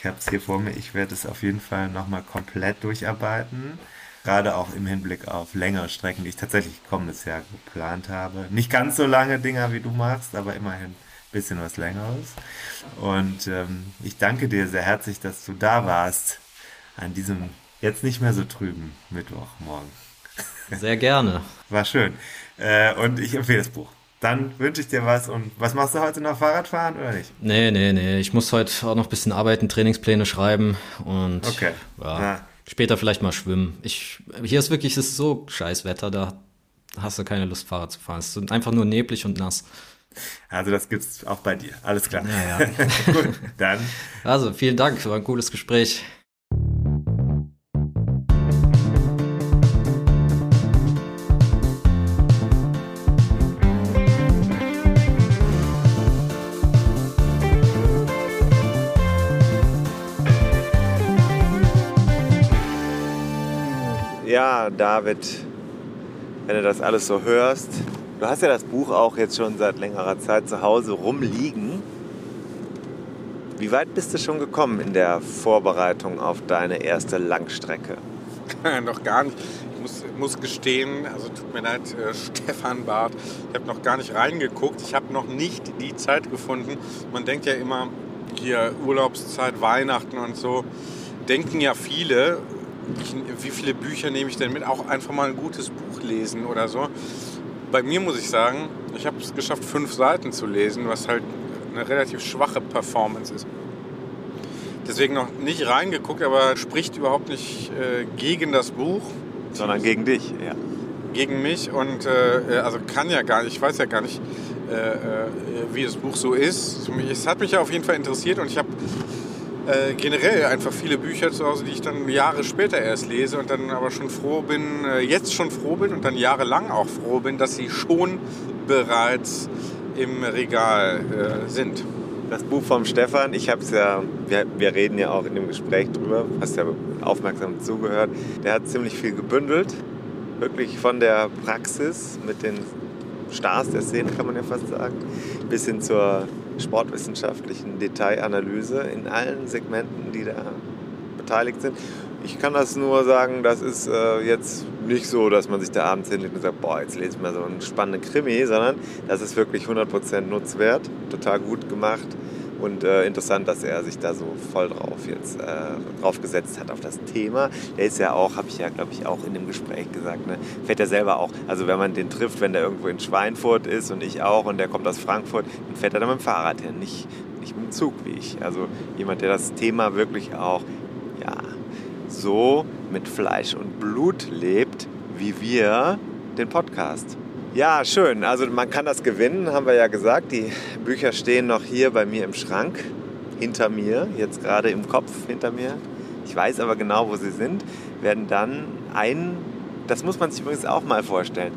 A: ich habe es hier vor mir. Ich werde es auf jeden Fall nochmal komplett durcharbeiten. Gerade auch im Hinblick auf längere Strecken, die ich tatsächlich kommendes Jahr geplant habe. Nicht ganz so lange Dinger wie du machst, aber immerhin bisschen was längeres. Und ähm, ich danke dir sehr herzlich, dass du da warst an diesem jetzt nicht mehr so trüben Mittwochmorgen.
C: Sehr gerne.
A: War schön. Äh, und ich empfehle das Buch. Dann wünsche ich dir was. Und was machst du heute noch? Fahrradfahren oder nicht?
C: Nee, nee, nee. Ich muss heute auch noch ein bisschen arbeiten, Trainingspläne schreiben und
A: okay.
C: ja, ja. später vielleicht mal schwimmen. Ich, hier ist wirklich, ist so scheiß Wetter, da hast du keine Lust, Fahrrad zu fahren. Es ist einfach nur neblig und nass.
A: Also das gibt's auch bei dir. Alles klar.
C: Ja, ja.
A: Gut, dann.
C: Also vielen Dank, war ein cooles Gespräch.
A: Ja, David, wenn du das alles so hörst, du hast ja das Buch auch jetzt schon seit längerer Zeit zu Hause rumliegen. Wie weit bist du schon gekommen in der Vorbereitung auf deine erste Langstrecke?
B: noch gar nicht. Ich muss, muss gestehen, also tut mir leid, äh, Stefan Barth, ich habe noch gar nicht reingeguckt. Ich habe noch nicht die Zeit gefunden. Man denkt ja immer, hier Urlaubszeit, Weihnachten und so, denken ja viele, ich, wie viele Bücher nehme ich denn mit? Auch einfach mal ein gutes Buch lesen oder so. Bei mir muss ich sagen, ich habe es geschafft, fünf Seiten zu lesen, was halt eine relativ schwache Performance ist. Deswegen noch nicht reingeguckt, aber spricht überhaupt nicht äh, gegen das Buch.
A: Sondern gegen dich, ja.
B: Gegen mich und äh, also kann ja gar nicht, ich weiß ja gar nicht, äh, äh wie das Buch so ist. Es hat mich ja auf jeden Fall interessiert und ich habe äh, generell einfach viele Bücher zu Hause, die ich dann Jahre später erst lese und dann aber schon froh bin, äh, jetzt schon froh bin und dann jahrelang auch froh bin, dass sie schon bereits im Regal äh, sind.
A: Das Buch vom Stefan, ich habe es ja, wir, wir, reden ja auch in dem Gespräch drüber, hast ja aufmerksam zugehört, der hat ziemlich viel gebündelt, wirklich von der Praxis mit den Stars der Szene, kann man ja fast sagen, bis hin zur sportwissenschaftlichen Detailanalyse in allen Segmenten, die da beteiligt sind. Ich kann das nur sagen, das ist äh, jetzt nicht so, dass man sich da abends hinlegt und sagt, boah, jetzt lese ich mal so einen spannenden Krimi, sondern das ist wirklich 100% Nutzwert, total gut gemacht und äh, interessant, dass er sich da so voll drauf jetzt äh, drauf gesetzt hat auf das Thema. Der ist ja auch, habe ich ja glaube ich auch in dem Gespräch gesagt, ne, fährt er selber auch. Also wenn man den trifft, wenn der irgendwo in Schweinfurt ist und ich auch und der kommt aus Frankfurt, dann fährt er dann mit dem Fahrrad hin, nicht, nicht mit dem Zug wie ich. Also jemand, der das Thema wirklich auch ja, so mit Fleisch und Blut lebt, wie wir den Podcast. Ja, schön. Also man kann das gewinnen, haben wir ja gesagt. Die Bücher stehen noch hier bei mir im Schrank, hinter mir, jetzt gerade im Kopf hinter mir. Ich weiß aber genau, wo sie sind. Werden dann ein, das muss man sich übrigens auch mal vorstellen.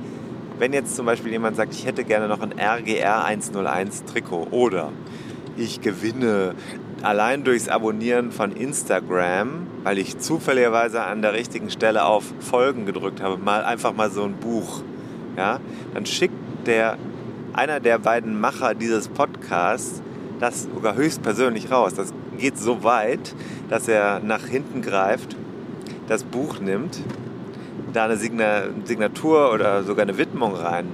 A: Wenn jetzt zum Beispiel jemand sagt, ich hätte gerne noch ein RGR 101 Trikot oder ich gewinne allein durchs Abonnieren von Instagram, weil ich zufälligerweise an der richtigen Stelle auf Folgen gedrückt habe, mal einfach mal so ein Buch ja, dann schickt der, einer der beiden Macher dieses Podcasts das sogar höchstpersönlich raus. Das geht so weit, dass er nach hinten greift, das Buch nimmt, da eine Signatur oder sogar eine Widmung rein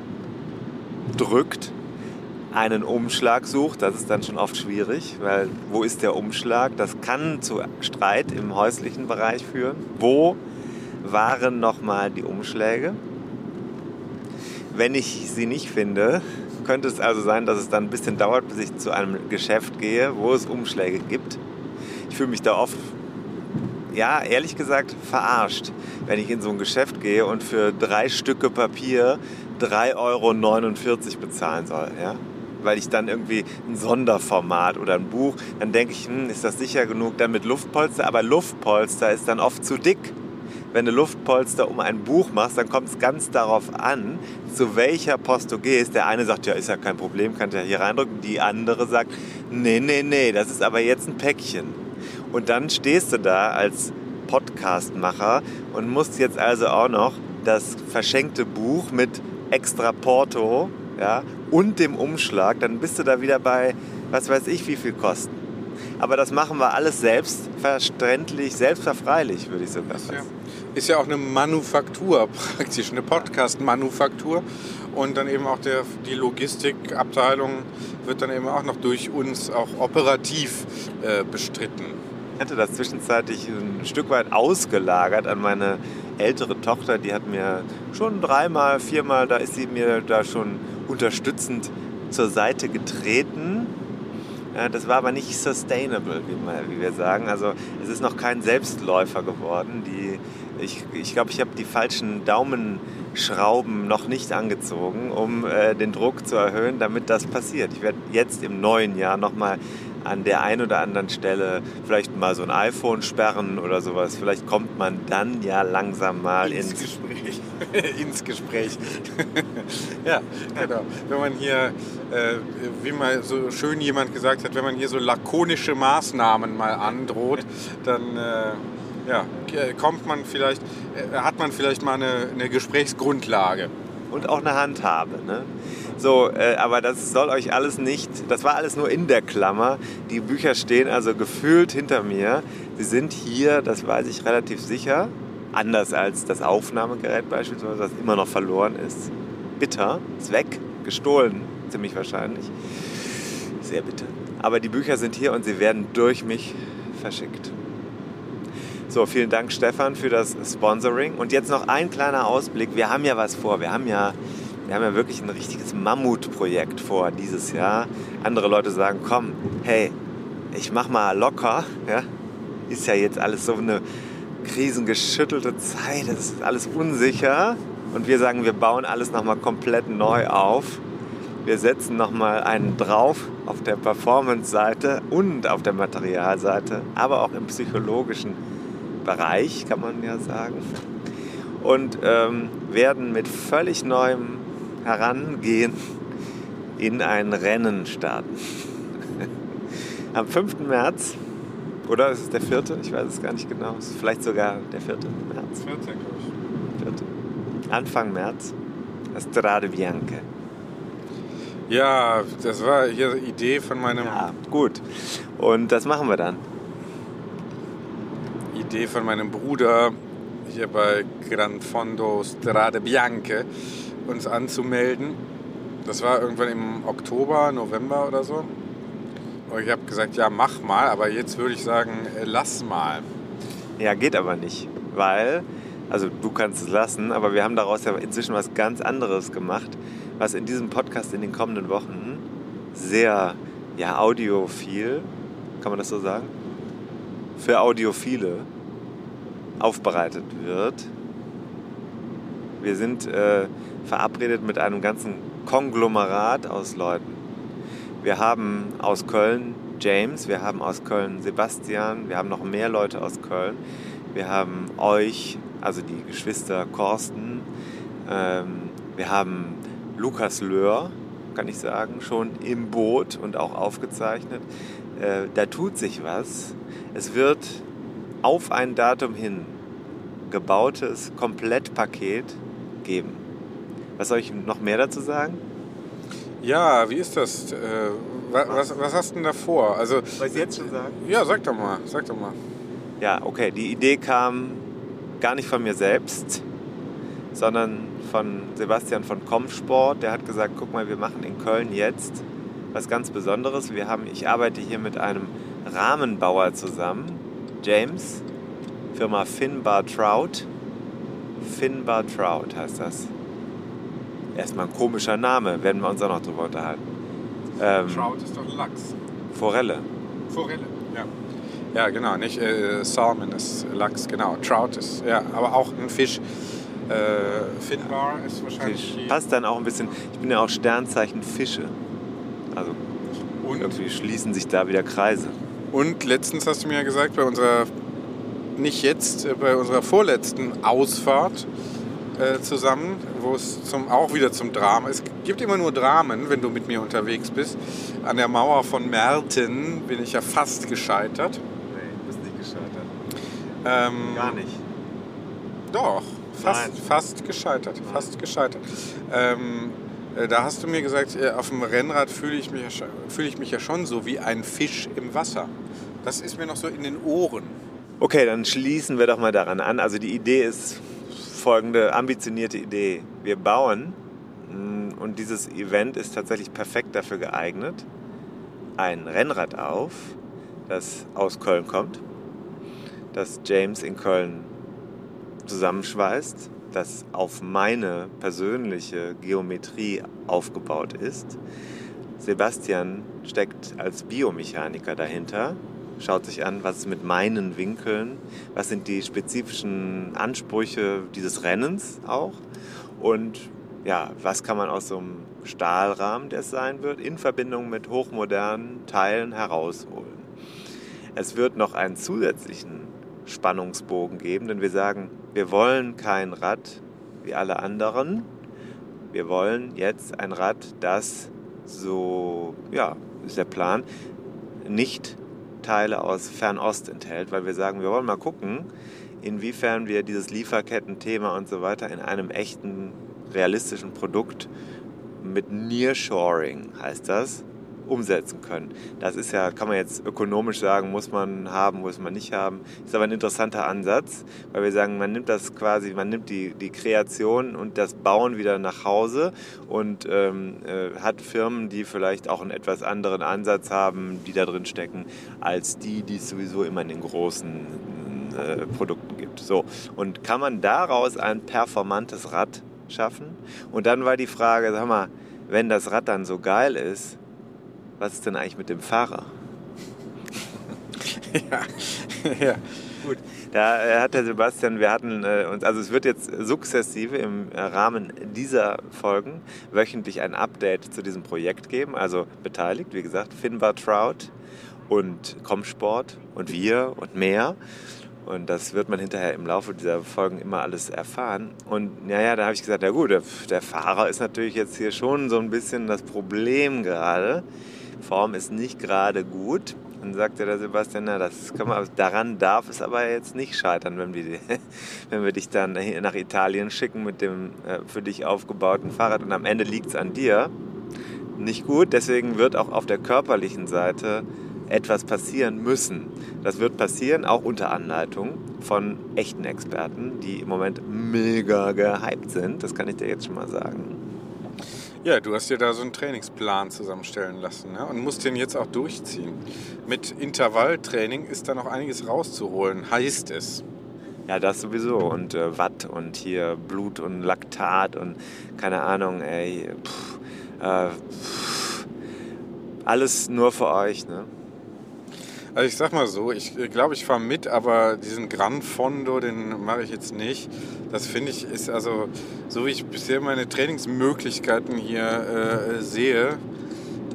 A: drückt, einen Umschlag sucht, das ist dann schon oft schwierig, weil wo ist der Umschlag? Das kann zu Streit im häuslichen Bereich führen. Wo waren nochmal die Umschläge? Wenn ich sie nicht finde, könnte es also sein, dass es dann ein bisschen dauert, bis ich zu einem Geschäft gehe, wo es Umschläge gibt. Ich fühle mich da oft, ja, ehrlich gesagt, verarscht, wenn ich in so ein Geschäft gehe und für drei Stücke Papier 3,49 Euro bezahlen soll. Ja? weil ich dann irgendwie ein Sonderformat oder ein Buch, dann denke ich, hm, ist das sicher genug, dann mit Luftpolster, aber Luftpolster ist dann oft zu dick wenn du Luftpolster um ein Buch machst, dann kommt es ganz darauf an, zu welcher Post du gehst. Der eine sagt, ja, ist ja kein Problem, kannst ja hier reindrücken. Die andere sagt, nee, nee, nee, das ist aber jetzt ein Päckchen. Und dann stehst du da als Podcastmacher und musst jetzt also auch noch das verschenkte Buch mit extra Porto ja, und dem Umschlag, dann bist du da wieder bei, was weiß ich, wie viel Kosten. Aber das machen wir alles selbstverständlich, selbstverfreilich, würde ich sogar sagen.
B: Ist ja auch eine Manufaktur praktisch, eine Podcast-Manufaktur. Und dann eben auch der, die Logistikabteilung wird dann eben auch noch durch uns auch operativ äh, bestritten.
A: Ich hatte das zwischenzeitlich ein Stück weit ausgelagert an meine ältere Tochter. Die hat mir schon dreimal, viermal, da ist sie mir da schon unterstützend zur Seite getreten. Das war aber nicht sustainable, wie wir sagen. Also es ist noch kein Selbstläufer geworden. Die, ich glaube, ich, glaub, ich habe die falschen Daumenschrauben noch nicht angezogen, um äh, den Druck zu erhöhen, damit das passiert. Ich werde jetzt im neuen Jahr nochmal an der einen oder anderen Stelle vielleicht mal so ein iPhone sperren oder sowas. Vielleicht kommt man dann ja langsam mal ins, ins
B: Gespräch. ins Gespräch. ja, genau. Wenn man hier, äh, wie mal so schön jemand gesagt hat, wenn man hier so lakonische Maßnahmen mal androht, dann äh, ja, kommt man vielleicht, äh, hat man vielleicht mal eine, eine Gesprächsgrundlage.
A: Und auch eine Handhabe. Ne? So, äh, aber das soll euch alles nicht, das war alles nur in der Klammer. Die Bücher stehen also gefühlt hinter mir. Sie sind hier, das weiß ich relativ sicher. Anders als das Aufnahmegerät beispielsweise, das immer noch verloren ist. Bitter, weg, gestohlen, ziemlich wahrscheinlich. Sehr bitter. Aber die Bücher sind hier und sie werden durch mich verschickt. So, vielen Dank Stefan für das Sponsoring. Und jetzt noch ein kleiner Ausblick. Wir haben ja was vor. Wir haben ja wir haben ja wirklich ein richtiges Mammutprojekt vor dieses Jahr. Andere Leute sagen, komm, hey, ich mach mal locker. Ja? Ist ja jetzt alles so eine krisengeschüttelte Zeit, das ist alles unsicher. Und wir sagen, wir bauen alles nochmal komplett neu auf. Wir setzen nochmal einen drauf auf der Performance-Seite und auf der Materialseite, aber auch im psychologischen Bereich, kann man ja sagen. Und ähm, werden mit völlig neuem herangehen, in ein Rennen starten. Am 5. März, oder ist es der 4.? Ich weiß es gar nicht genau. Es ist vielleicht sogar der 4. März.
B: 14, glaube ich.
A: 4. Anfang März. Strade Bianca.
B: Ja, das war hier die Idee von meinem.
A: Ja, gut. Und das machen wir dann.
B: Idee von meinem Bruder hier bei Gran Fondo Strade Bianche uns anzumelden. Das war irgendwann im Oktober, November oder so. Und ich habe gesagt, ja, mach mal, aber jetzt würde ich sagen, äh, lass mal.
A: Ja, geht aber nicht, weil, also du kannst es lassen, aber wir haben daraus ja inzwischen was ganz anderes gemacht, was in diesem Podcast in den kommenden Wochen sehr, ja, audiophil, kann man das so sagen? Für Audiophile aufbereitet wird. Wir sind äh, verabredet mit einem ganzen Konglomerat aus Leuten. Wir haben aus Köln James, wir haben aus Köln Sebastian, wir haben noch mehr Leute aus Köln. Wir haben euch, also die Geschwister Korsten. Ähm, wir haben Lukas Löhr, kann ich sagen, schon im Boot und auch aufgezeichnet. Äh, da tut sich was. Es wird auf ein Datum hin gebautes Komplettpaket geben. Was soll ich noch mehr dazu sagen?
B: Ja, wie ist das? Äh, was, was, hast du denn da vor? Also,
A: soll ich jetzt schon sagen?
B: Ja, sag doch mal, sag doch mal.
A: Ja, okay, die Idee kam gar nicht von mir selbst, sondern von Sebastian von Comsport. Der hat gesagt, guck mal, wir machen in Köln jetzt was ganz Besonderes. Wir haben, ich arbeite hier mit einem Rahmenbauer zusammen, James, Firma Finbar Trout. Finbar Trout heißt das. Erstmal ein komischer Name, werden wir uns auch noch drüber unterhalten.
B: Ähm, Trout ist doch Lachs.
A: Forelle.
B: Forelle, ja. Ja, genau, nicht äh, Salmon ist Lachs, genau. Trout ist, ja, aber auch ein Fisch. Äh, Finbar ist wahrscheinlich.
A: Fisch. Passt dann auch ein bisschen. Ich bin ja auch Sternzeichen Fische. Also und irgendwie schließen sich da wieder Kreise.
B: Und letztens hast du mir ja gesagt, bei unserer, nicht jetzt, äh, bei unserer vorletzten Ausfahrt, äh, zusammen, wo es zum, auch wieder zum Drama. Es gibt immer nur Dramen, wenn du mit mir unterwegs bist. An der Mauer von Merten bin ich ja fast gescheitert.
A: Nee, du bist nicht gescheitert.
B: Ähm,
A: Gar nicht.
B: Doch, fast, fast gescheitert. Fast gescheitert. Ähm, äh, da hast du mir gesagt, äh, auf dem Rennrad fühle ich, mich ja, fühl ich mich ja schon so wie ein Fisch im Wasser. Das ist mir noch so in den Ohren.
A: Okay, dann schließen wir doch mal daran an. Also die Idee ist folgende ambitionierte Idee. Wir bauen, mm, und dieses Event ist tatsächlich perfekt dafür geeignet, ein Rennrad auf, das aus Köln kommt, das James in Köln zusammenschweißt, das auf meine persönliche Geometrie aufgebaut ist. Sebastian steckt als Biomechaniker dahinter, schaut sich an, was ist mit meinen Winkeln, was sind die spezifischen Ansprüche dieses Rennens auch und ja, was kann man aus so einem Stahlrahmen, der es sein wird, in Verbindung mit hochmodernen Teilen herausholen. Es wird noch einen zusätzlichen Spannungsbogen geben, denn wir sagen, wir wollen kein Rad wie alle anderen. Wir wollen jetzt ein Rad, das so, ja, ist der Plan, nicht Teile aus Fernost enthält, weil wir sagen, wir wollen mal gucken, inwiefern wir dieses Lieferketten-Thema und so weiter in einem echten, realistischen Produkt mit Nearshoring heißt das, umsetzen können. Das ist ja, kann man jetzt ökonomisch sagen, muss man haben, muss man nicht haben. Ist aber ein interessanter Ansatz, weil wir sagen, man nimmt das quasi, man nimmt die, die Kreation und das Bauen wieder nach Hause und ähm, äh, hat Firmen, die vielleicht auch einen etwas anderen Ansatz haben, die da drin stecken, als die, die es sowieso immer in den großen äh, Produkten gibt. So. Und kann man daraus ein performantes Rad schaffen? Und dann war die Frage, sag mal, wenn das Rad dann so geil ist, was ist denn eigentlich mit dem Fahrer? ja, ja, gut. Da äh, hat der Sebastian, wir hatten äh, uns, also es wird jetzt sukzessive im Rahmen dieser Folgen wöchentlich ein Update zu diesem Projekt geben. Also beteiligt, wie gesagt, Finbar Trout und Comsport und wir und mehr. Und das wird man hinterher im Laufe dieser Folgen immer alles erfahren. Und naja, da habe ich gesagt, ja gut, der, der Fahrer ist natürlich jetzt hier schon so ein bisschen das Problem gerade. Form ist nicht gerade gut. Dann sagte der Sebastian, na, das kann man, daran darf es aber jetzt nicht scheitern, wenn wir, wenn wir dich dann nach Italien schicken mit dem äh, für dich aufgebauten Fahrrad und am Ende liegt es an dir. Nicht gut, deswegen wird auch auf der körperlichen Seite etwas passieren müssen. Das wird passieren, auch unter Anleitung von echten Experten, die im Moment mega gehypt sind. Das kann ich dir jetzt schon mal sagen.
B: Ja, du hast dir da so einen Trainingsplan zusammenstellen lassen ne? und musst den jetzt auch durchziehen. Mit Intervalltraining ist da noch einiges rauszuholen, heißt es.
A: Ja, das sowieso. Und äh, Watt und hier Blut und Laktat und keine Ahnung, ey. Pff, äh, pff, alles nur für euch, ne?
B: Also ich sag mal so, ich glaube, ich fahre mit, aber diesen Gran Fondo, den mache ich jetzt nicht. Das finde ich ist also, so wie ich bisher meine Trainingsmöglichkeiten hier äh, sehe,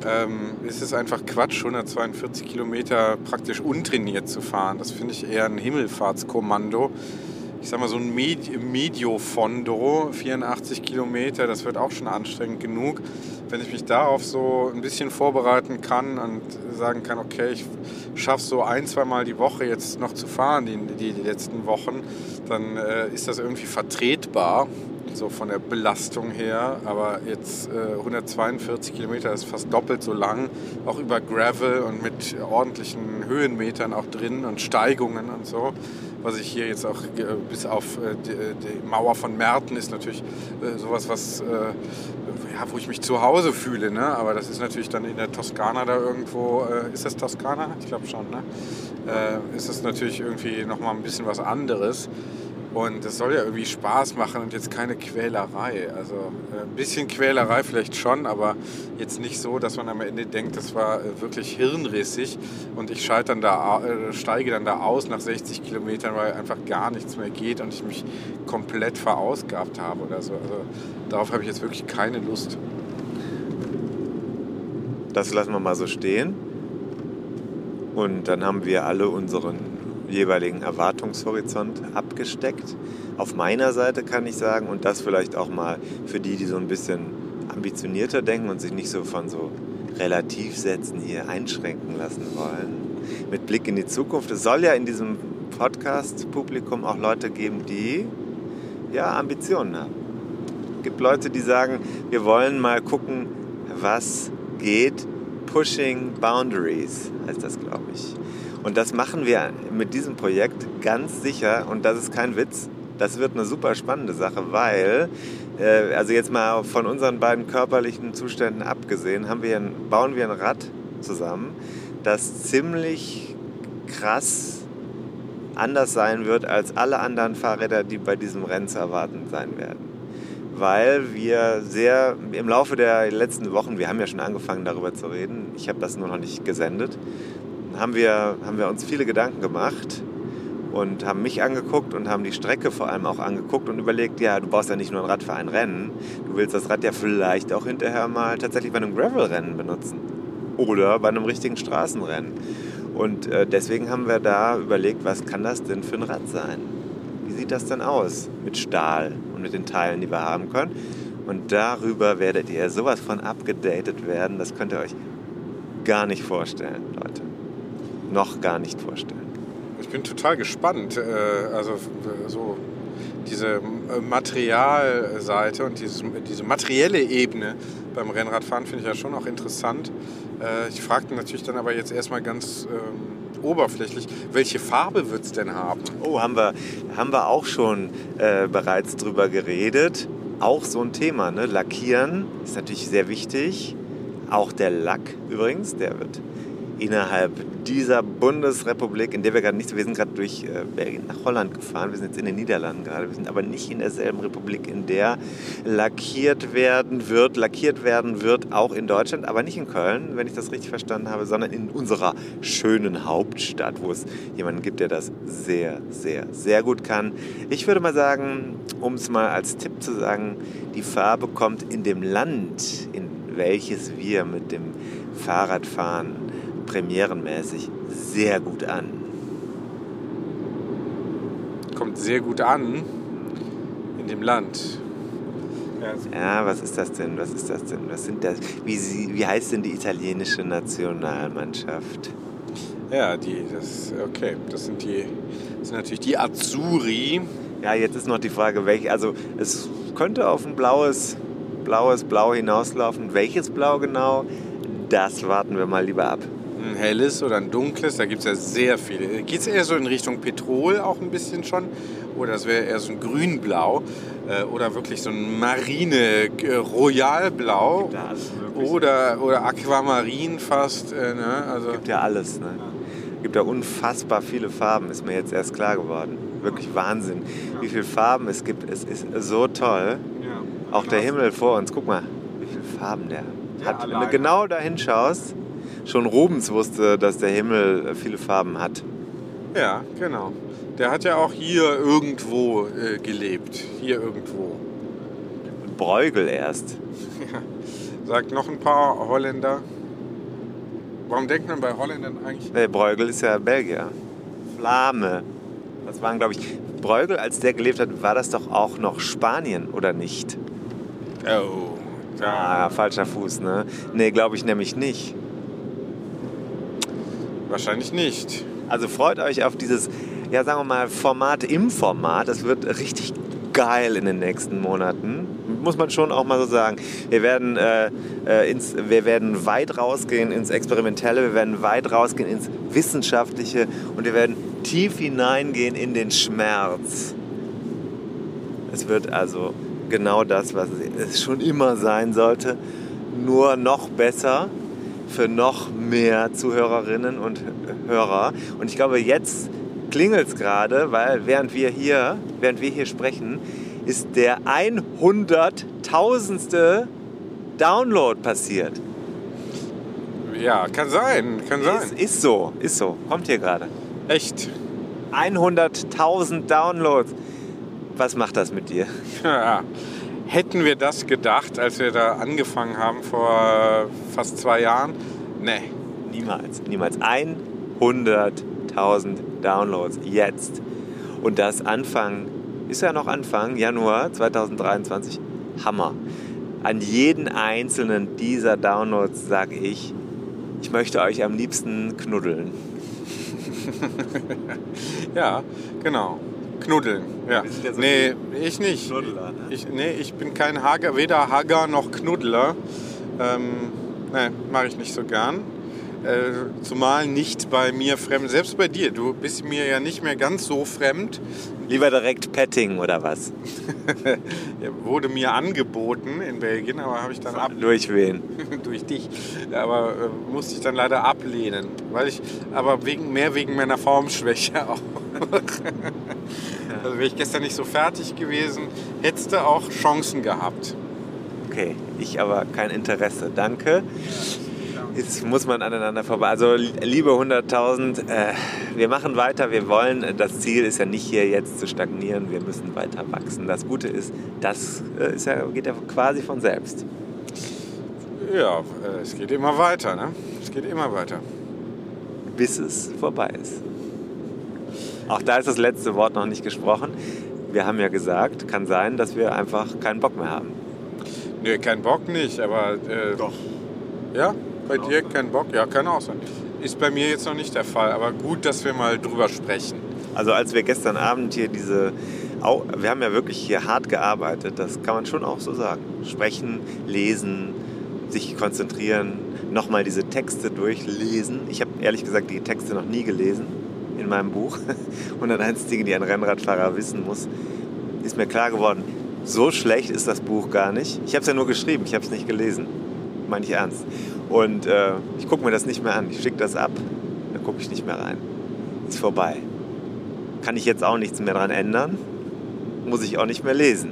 B: ähm, ist es einfach Quatsch, 142 Kilometer praktisch untrainiert zu fahren. Das finde ich eher ein Himmelfahrtskommando. Ich sag mal so ein Medio Fondo, 84 Kilometer, das wird auch schon anstrengend genug wenn ich mich darauf so ein bisschen vorbereiten kann und sagen kann, okay, ich schaffe so ein, zwei Mal die Woche jetzt noch zu fahren, die, die, die letzten Wochen, dann äh, ist das irgendwie vertretbar, so von der Belastung her. Aber jetzt äh, 142 Kilometer ist fast doppelt so lang, auch über Gravel und mit ordentlichen Höhenmetern auch drin und Steigungen und so was ich hier jetzt auch äh, bis auf äh, die, die, Mauer von Merten ist natürlich äh, sowas, was ja, wo ich mich zu Hause fühle. Ne? Aber das ist natürlich dann in der Toskana da irgendwo. Äh, ist das Toskana? Ich glaube schon. Ne? Äh, ist das natürlich irgendwie nochmal ein bisschen was anderes. Und es soll ja irgendwie Spaß machen und jetzt keine Quälerei. Also äh, ein bisschen Quälerei vielleicht schon, aber jetzt nicht so, dass man am Ende denkt, das war äh, wirklich hirnrissig und ich dann da, äh, steige dann da aus nach 60 Kilometern, weil einfach gar nichts mehr geht und ich mich komplett verausgabt habe oder so. Also darauf habe ich jetzt wirklich keine Lust.
A: Das lassen wir mal so stehen. Und dann haben wir alle unseren jeweiligen Erwartungshorizont abgesteckt. Auf meiner Seite kann ich sagen, und das vielleicht auch mal für die, die so ein bisschen ambitionierter denken und sich nicht so von so Relativsätzen hier einschränken lassen wollen. Mit Blick in die Zukunft. Es soll ja in diesem Podcast-Publikum auch Leute geben, die ja Ambitionen haben. Es gibt Leute, die sagen, wir wollen mal gucken, was geht. Pushing Boundaries heißt das, glaube ich. Und das machen wir mit diesem Projekt ganz sicher und das ist kein Witz. Das wird eine super spannende Sache, weil, äh, also jetzt mal von unseren beiden körperlichen Zuständen abgesehen, haben wir ein, bauen wir ein Rad zusammen, das ziemlich krass anders sein wird als alle anderen Fahrräder, die bei diesem Rennen zu erwarten sein werden. Weil wir sehr im Laufe der letzten Wochen, wir haben ja schon angefangen darüber zu reden, ich habe das nur noch nicht gesendet, haben wir, haben wir uns viele Gedanken gemacht und haben mich angeguckt und haben die Strecke vor allem auch angeguckt und überlegt, ja, du baust ja nicht nur ein Rad für ein Rennen, du willst das Rad ja vielleicht auch hinterher mal tatsächlich bei einem Gravel-Rennen benutzen oder bei einem richtigen Straßenrennen. Und äh, deswegen haben wir da überlegt, was kann das denn für ein Rad sein? Wie sieht das denn aus mit Stahl und mit den Teilen, die wir haben können? Und darüber werdet ihr sowas von abgedatet werden, das könnt ihr euch gar nicht vorstellen, Leute. Noch gar nicht vorstellen.
B: Ich bin total gespannt. Äh, also so diese Materialseite und dieses, diese materielle Ebene beim Rennradfahren finde ich ja schon auch interessant. Äh, ich fragte natürlich dann aber jetzt erstmal ganz ähm, oberflächlich, welche Farbe wird es denn haben?
A: Oh, haben wir, haben wir auch schon äh, bereits drüber geredet. Auch so ein Thema, ne? Lackieren ist natürlich sehr wichtig. Auch der Lack übrigens, der wird innerhalb dieser Bundesrepublik, in der wir gerade nicht sind. Wir sind gerade durch äh, Belgien nach Holland gefahren. Wir sind jetzt in den Niederlanden gerade. Wir sind aber nicht in derselben Republik, in der lackiert werden wird. Lackiert werden wird auch in Deutschland, aber nicht in Köln, wenn ich das richtig verstanden habe, sondern in unserer schönen Hauptstadt, wo es jemanden gibt, der das sehr, sehr, sehr gut kann. Ich würde mal sagen, um es mal als Tipp zu sagen, die Farbe kommt in dem Land, in welches wir mit dem Fahrrad fahren, premierenmäßig sehr gut an.
B: Kommt sehr gut an in dem Land.
A: Ja, was ist das denn? Was ist das denn? Was sind das? Wie, sie, wie heißt denn die italienische Nationalmannschaft?
B: Ja, die, das, okay, das sind die, das sind natürlich die Azzurri.
A: Ja, jetzt ist noch die Frage, welche, also es könnte auf ein blaues, blaues Blau hinauslaufen. Welches Blau genau? Das warten wir mal lieber ab
B: ein helles oder ein dunkles. Da gibt es ja sehr viele. Geht es eher so in Richtung Petrol auch ein bisschen schon? Oder das wäre eher so ein grünblau? Äh, oder wirklich so ein Marine äh, Royalblau? Oder, oder Aquamarin fast. Äh, ne?
A: also, gibt ja alles. Ne? gibt ja unfassbar viele Farben, ist mir jetzt erst klar geworden. Wirklich Wahnsinn, wie viele Farben es gibt. Es ist so toll. Ja. Auch der Himmel vor uns, guck mal, wie viele Farben der hat. Wenn du genau da hinschaust, schon Rubens wusste, dass der Himmel viele Farben hat.
B: Ja, genau. Der hat ja auch hier irgendwo äh, gelebt. Hier irgendwo.
A: Bruegel erst.
B: Ja. Sagt noch ein paar Holländer. Warum denkt man bei Holländern eigentlich?
A: Nee, Bruegel ist ja Belgier. Flame. Das waren, glaube ich, Bruegel, als der gelebt hat, war das doch auch noch Spanien, oder nicht?
B: Oh.
A: Ja. Ah, falscher Fuß, ne? Nee, glaube ich nämlich nicht.
B: Wahrscheinlich nicht.
A: Also freut euch auf dieses, ja sagen wir mal, Format im Format. Das wird richtig geil in den nächsten Monaten. Muss man schon auch mal so sagen. Wir werden, äh, äh, ins, wir werden weit rausgehen ins Experimentelle, wir werden weit rausgehen ins Wissenschaftliche und wir werden tief hineingehen in den Schmerz. Es wird also genau das, was es schon immer sein sollte, nur noch besser für noch mehr Zuhörerinnen und Hörer. Und ich glaube, jetzt klingelt es gerade, weil während wir hier, während wir hier sprechen, ist der 100.000. Download passiert.
B: Ja, kann sein, kann sein.
A: Ist, ist so, ist so. Kommt hier gerade.
B: Echt?
A: 100.000 Downloads. Was macht das mit dir?
B: Ja, hätten wir das gedacht, als wir da angefangen haben vor fast zwei Jahren? Nee.
A: Niemals, niemals. 100.000 Downloads jetzt. Und das Anfang, ist ja noch Anfang, Januar 2023. Hammer. An jeden einzelnen dieser Downloads sage ich, ich möchte euch am liebsten knuddeln.
B: ja, genau. Knuddeln. Ja. nee, ich nicht. Knuddler, ne? ich, nee, ich bin kein Hager, weder Hager noch Knuddler. Ähm, nee, mache ich nicht so gern. Äh, zumal nicht bei mir fremd. Selbst bei dir. Du bist mir ja nicht mehr ganz so fremd.
A: Lieber direkt Petting oder was?
B: ja, wurde mir angeboten in Belgien, aber habe ich dann ab.
A: Durch wen?
B: durch dich. Aber äh, musste ich dann leider ablehnen. Weil ich, aber wegen, mehr wegen meiner Formschwäche auch. also wäre ich gestern nicht so fertig gewesen, hättest du auch Chancen gehabt.
A: Okay, ich aber kein Interesse. Danke. Jetzt muss man aneinander vorbei. Also liebe 100.000, äh, wir machen weiter, wir wollen. Das Ziel ist ja nicht hier jetzt zu stagnieren, wir müssen weiter wachsen. Das Gute ist, das äh, ist ja, geht ja quasi von selbst.
B: Ja, äh, es geht immer weiter, ne? Es geht immer weiter.
A: Bis es vorbei ist. Auch da ist das letzte Wort noch nicht gesprochen. Wir haben ja gesagt, kann sein, dass wir einfach keinen Bock mehr haben.
B: Nee, keinen Bock nicht, aber. Äh, Doch. Ja? Bei dir kein Bock? Ja, kann auch sein. Ist bei mir jetzt noch nicht der Fall, aber gut, dass wir mal drüber sprechen.
A: Also als wir gestern Abend hier diese, wir haben ja wirklich hier hart gearbeitet, das kann man schon auch so sagen. Sprechen, lesen, sich konzentrieren, nochmal diese Texte durchlesen. Ich habe ehrlich gesagt die Texte noch nie gelesen in meinem Buch. 101 Dinge, die ein Rennradfahrer wissen muss. Ist mir klar geworden, so schlecht ist das Buch gar nicht. Ich habe es ja nur geschrieben, ich habe es nicht gelesen. Meine ich ernst. Und äh, ich gucke mir das nicht mehr an. Ich schicke das ab. Da gucke ich nicht mehr rein. Ist vorbei. Kann ich jetzt auch nichts mehr dran ändern. Muss ich auch nicht mehr lesen.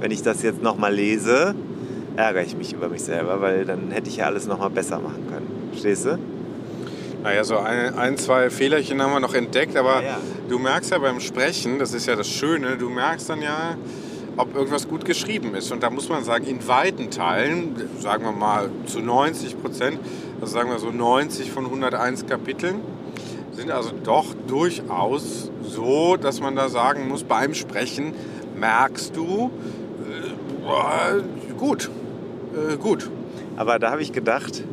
A: Wenn ich das jetzt nochmal lese, ärgere ich mich über mich selber, weil dann hätte ich ja alles nochmal besser machen können. Verstehst du?
B: Naja, so ein, ein, zwei Fehlerchen haben wir noch entdeckt, aber ja, ja. du merkst ja beim Sprechen, das ist ja das Schöne, du merkst dann ja, ob irgendwas gut geschrieben ist. Und da muss man sagen, in weiten Teilen, sagen wir mal zu 90 Prozent, also sagen wir so 90 von 101 Kapiteln, sind also doch durchaus so, dass man da sagen muss, beim Sprechen merkst du, äh, gut, äh, gut.
A: Aber da habe ich gedacht,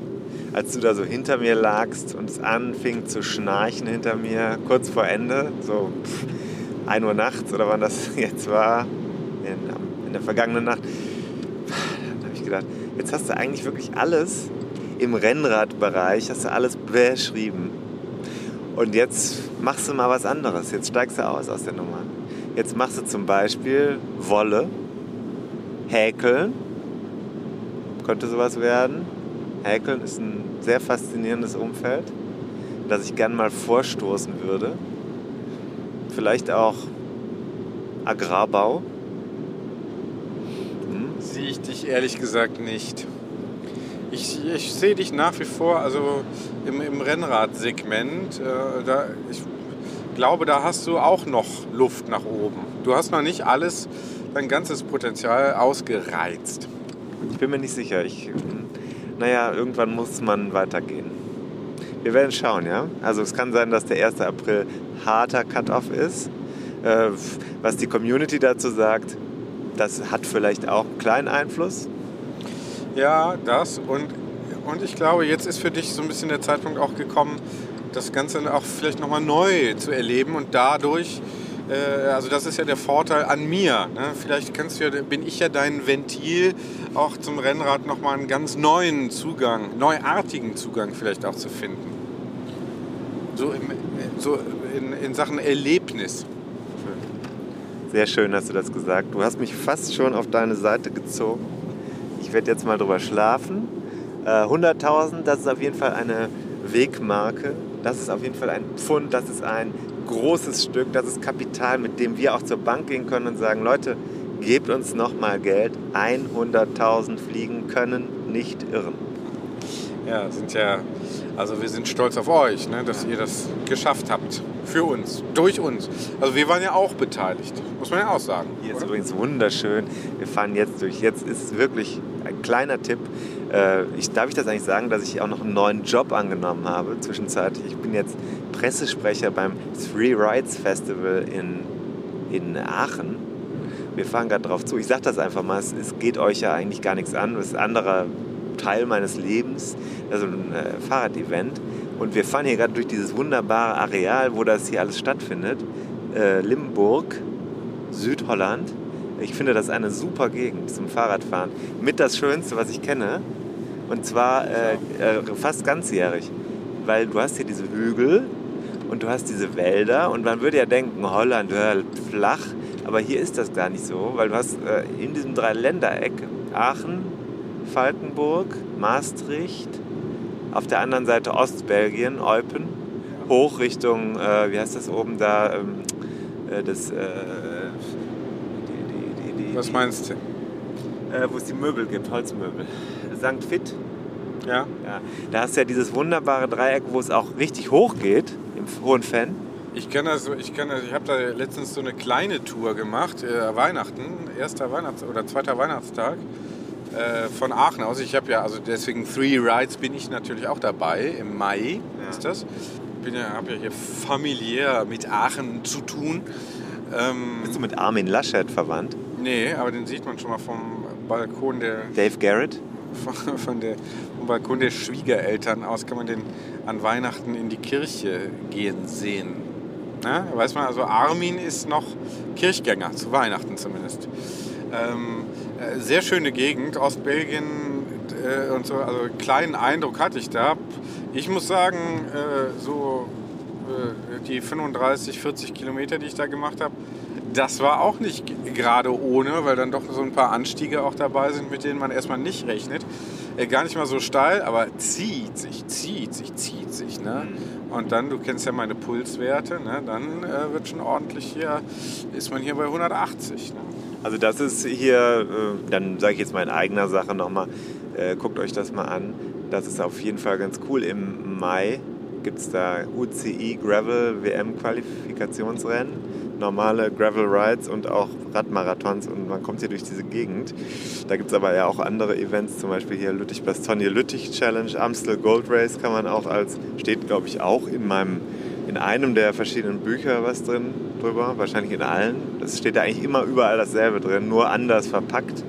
A: als du da so hinter mir lagst und es anfing zu schnarchen hinter mir, kurz vor Ende, so 1 Uhr nachts oder wann das jetzt war, in, in der vergangenen Nacht. Da habe ich gedacht, jetzt hast du eigentlich wirklich alles im Rennradbereich, hast du alles beschrieben. Und jetzt machst du mal was anderes. Jetzt steigst du aus aus der Nummer. Jetzt machst du zum Beispiel Wolle, Häkeln. Könnte sowas werden. Häkeln ist ein sehr faszinierendes Umfeld, das ich gern mal vorstoßen würde. Vielleicht auch Agrarbau
B: sehe ich dich ehrlich gesagt nicht. Ich, ich sehe dich nach wie vor also im, im Rennradsegment. Äh, da, ich glaube, da hast du auch noch Luft nach oben. Du hast noch nicht alles, dein ganzes Potenzial ausgereizt.
A: Ich bin mir nicht sicher. Ich, naja, irgendwann muss man weitergehen. Wir werden schauen, ja. Also es kann sein, dass der 1. April harter Cut-off ist. Äh, was die Community dazu sagt, das hat vielleicht auch einen kleinen Einfluss.
B: Ja, das und, und ich glaube, jetzt ist für dich so ein bisschen der Zeitpunkt auch gekommen, das Ganze auch vielleicht nochmal neu zu erleben und dadurch, äh, also das ist ja der Vorteil an mir. Ne? Vielleicht kannst du, bin ich ja dein Ventil, auch zum Rennrad nochmal einen ganz neuen Zugang, neuartigen Zugang vielleicht auch zu finden. So, im, so in, in Sachen Erlebnis.
A: Sehr schön hast du das gesagt. Du hast mich fast schon auf deine Seite gezogen. Ich werde jetzt mal drüber schlafen. Äh, 100.000, das ist auf jeden Fall eine Wegmarke. Das ist auf jeden Fall ein Pfund. Das ist ein großes Stück. Das ist Kapital, mit dem wir auch zur Bank gehen können und sagen, Leute, gebt uns nochmal Geld. 100.000 Fliegen können nicht irren.
B: Ja, sind ja, also wir sind stolz auf euch, ne, dass ihr das geschafft habt. Für uns, durch uns. Also wir waren ja auch beteiligt, muss man ja auch sagen.
A: Hier ist übrigens wunderschön. Wir fahren jetzt durch. Jetzt ist es wirklich ein kleiner Tipp. Äh, ich, darf ich das eigentlich sagen, dass ich auch noch einen neuen Job angenommen habe zwischenzeitlich? Ich bin jetzt Pressesprecher beim Three Rides Festival in, in Aachen. Wir fahren gerade drauf zu. Ich sage das einfach mal, es, es, geht euch ja eigentlich gar nichts an. Es ist anderer Teil meines Lebens, also ein äh, Fahrradevent. Und wir fahren hier gerade durch dieses wunderbare Areal, wo das hier alles stattfindet. Äh, Limburg, Südholland. Ich finde das eine super Gegend zum Fahrradfahren. Mit das Schönste, was ich kenne. Und zwar äh, äh, fast ganzjährig. weil du hast hier diese Hügel und du hast diese Wälder und man würde ja denken, Holland, flach, aber hier ist das gar nicht so, weil du hast äh, in diesem Dreiländereck Aachen, Falkenburg, Maastricht, auf der anderen Seite Ostbelgien, Eupen, hoch Richtung, äh, wie heißt das oben da, ähm, äh, das, äh,
B: die, die, die, Was meinst du?
A: Äh, wo es die Möbel gibt, Holzmöbel. St. Fit.
B: Ja.
A: ja. Da hast du ja dieses wunderbare Dreieck, wo es auch richtig hoch geht, im hohen Fan.
B: Ich kenne das, ich kenne ich habe da letztens so eine kleine Tour gemacht, äh, Weihnachten, erster Weihnachts- oder zweiter Weihnachtstag äh, von Aachen aus. Ich habe ja, also deswegen Three Rides bin ich natürlich auch dabei, im Mai ja. ist das. Ich ja, habe ja hier familiär mit Aachen zu tun.
A: Ähm, Bist du mit Armin Laschet verwandt?
B: Nee, aber den sieht man schon mal vom Balkon der...
A: Dave Garrett?
B: Von, von der, vom Balkon der Schwiegereltern aus kann man den an Weihnachten in die Kirche gehen sehen. Na, weiß man, also Armin ist noch Kirchgänger, zu Weihnachten zumindest. Ähm, äh, sehr schöne Gegend, Ostbelgien äh, und so, also einen kleinen Eindruck hatte ich da. Ich muss sagen, äh, so äh, die 35, 40 Kilometer, die ich da gemacht habe, das war auch nicht gerade ohne, weil dann doch so ein paar Anstiege auch dabei sind, mit denen man erstmal nicht rechnet. Äh, gar nicht mal so steil, aber zieht sich, zieht sich, zieht sich. Ne? Mhm. Und dann, du kennst ja meine Pulswerte, ne? dann äh, wird schon ordentlich hier, ist man hier bei 180. Ne?
A: Also das ist hier, äh, dann sage ich jetzt mal in eigener Sache nochmal, äh, guckt euch das mal an. Das ist auf jeden Fall ganz cool. Im Mai gibt es da UCI Gravel WM Qualifikationsrennen normale Gravel Rides und auch Radmarathons und man kommt hier durch diese Gegend. Da gibt es aber ja auch andere Events, zum Beispiel hier Lüttich-Bastogne Lüttich Challenge, Amstel Gold Race kann man auch als, steht glaube ich auch in meinem, in einem der verschiedenen Bücher was drin drüber, wahrscheinlich in allen. Das steht da eigentlich immer überall dasselbe drin, nur anders verpackt.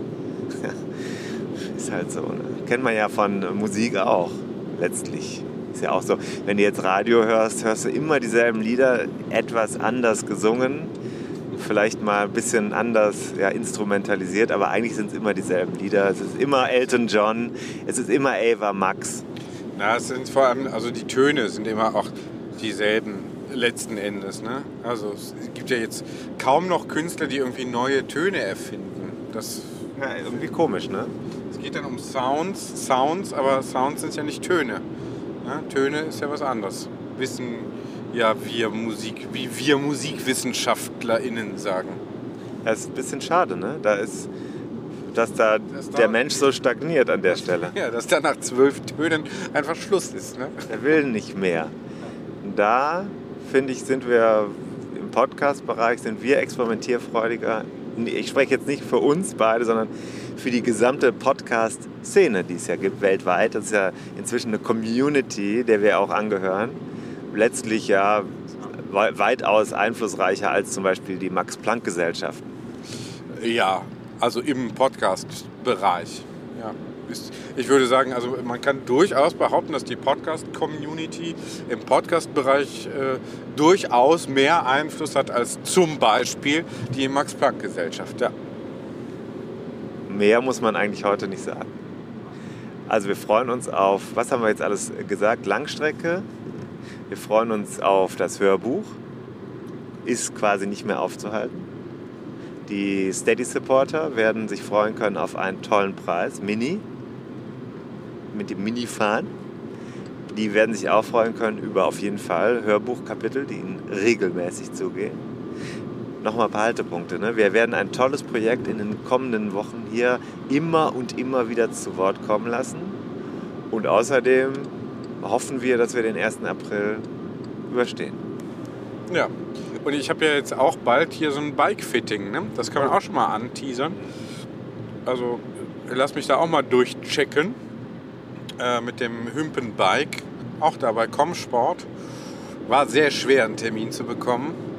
A: Ist halt so, ne? Kennt man ja von Musik auch, letztlich. Ist ja auch so, wenn du jetzt Radio hörst, hörst du immer dieselben Lieder, etwas anders gesungen, vielleicht mal ein bisschen anders ja, instrumentalisiert, aber eigentlich sind es immer dieselben Lieder. Es ist immer Elton John, es ist immer Ava Max.
B: Na, es sind vor allem, also die Töne sind immer auch dieselben letzten Endes. Ne? Also es gibt ja jetzt kaum noch Künstler, die irgendwie neue Töne erfinden. Das
A: ja, irgendwie komisch, ne?
B: Es geht dann um Sounds, Sounds, aber Sounds sind ja nicht Töne. Ja, Töne ist ja was anderes. Wissen ja wir Musik, wie wir MusikwissenschaftlerInnen sagen.
A: Das ist ein bisschen schade, ne? Da ist, dass da das der Mensch so stagniert an der Stelle.
B: Ja, dass da nach zwölf Tönen einfach Schluss ist. Ne?
A: Er will nicht mehr. Da, finde ich, sind wir im Podcast-Bereich, sind wir experimentierfreudiger. Ich spreche jetzt nicht für uns beide, sondern für die gesamte Podcast-Szene, die es ja gibt weltweit. Das ist ja inzwischen eine Community, der wir auch angehören. Letztlich ja weitaus einflussreicher als zum Beispiel die Max-Planck-Gesellschaften.
B: Ja, also im Podcast-Bereich. Ja. Ich würde sagen, also man kann durchaus behaupten, dass die Podcast-Community im Podcast-Bereich äh, durchaus mehr Einfluss hat als zum Beispiel die Max-Planck-Gesellschaft. Ja
A: mehr muss man eigentlich heute nicht sagen. Also wir freuen uns auf, was haben wir jetzt alles gesagt? Langstrecke. Wir freuen uns auf das Hörbuch. Ist quasi nicht mehr aufzuhalten. Die Steady Supporter werden sich freuen können auf einen tollen Preis, Mini, mit dem Mini-Fahren. Die werden sich auch freuen können über auf jeden Fall Hörbuchkapitel, die ihnen regelmäßig zugehen nochmal ein paar Haltepunkte. Ne? Wir werden ein tolles Projekt in den kommenden Wochen hier immer und immer wieder zu Wort kommen lassen. Und außerdem hoffen wir, dass wir den 1. April überstehen.
B: Ja, und ich habe ja jetzt auch bald hier so ein Bike-Fitting. Ne? Das kann man auch schon mal anteasern. Also lass mich da auch mal durchchecken äh, mit dem Hümpen-Bike. Auch da bei Comsport. War sehr schwer, einen Termin zu bekommen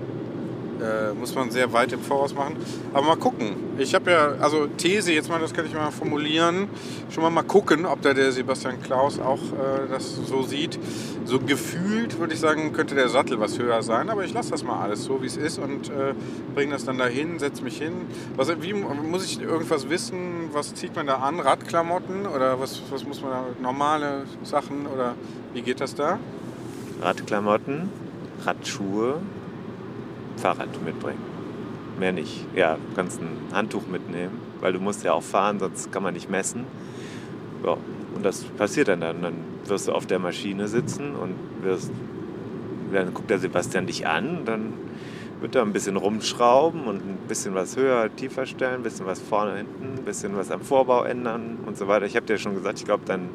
B: äh, muss man sehr weit im Voraus machen. Aber mal gucken. Ich habe ja, also These, jetzt mal, das kann ich mal formulieren, schon mal mal gucken, ob da der Sebastian Klaus auch äh, das so sieht. So gefühlt würde ich sagen, könnte der Sattel was höher sein, aber ich lasse das mal alles so, wie es ist und äh, bringe das dann dahin, setze mich hin. Was, wie, muss ich irgendwas wissen? Was zieht man da an? Radklamotten oder was, was muss man da? Normale Sachen oder wie geht das da?
A: Radklamotten, Radschuhe, Fahrrad mitbringen. Mehr nicht. Ja, du kannst ein Handtuch mitnehmen, weil du musst ja auch fahren, sonst kann man nicht messen. Ja, und das passiert dann dann. Dann wirst du auf der Maschine sitzen und wirst, dann guckt der Sebastian dich an, dann wird er ein bisschen rumschrauben und ein bisschen was höher, tiefer stellen, ein bisschen was vorne, hinten, ein bisschen was am Vorbau ändern und so weiter. Ich habe dir schon gesagt, ich glaube, dein,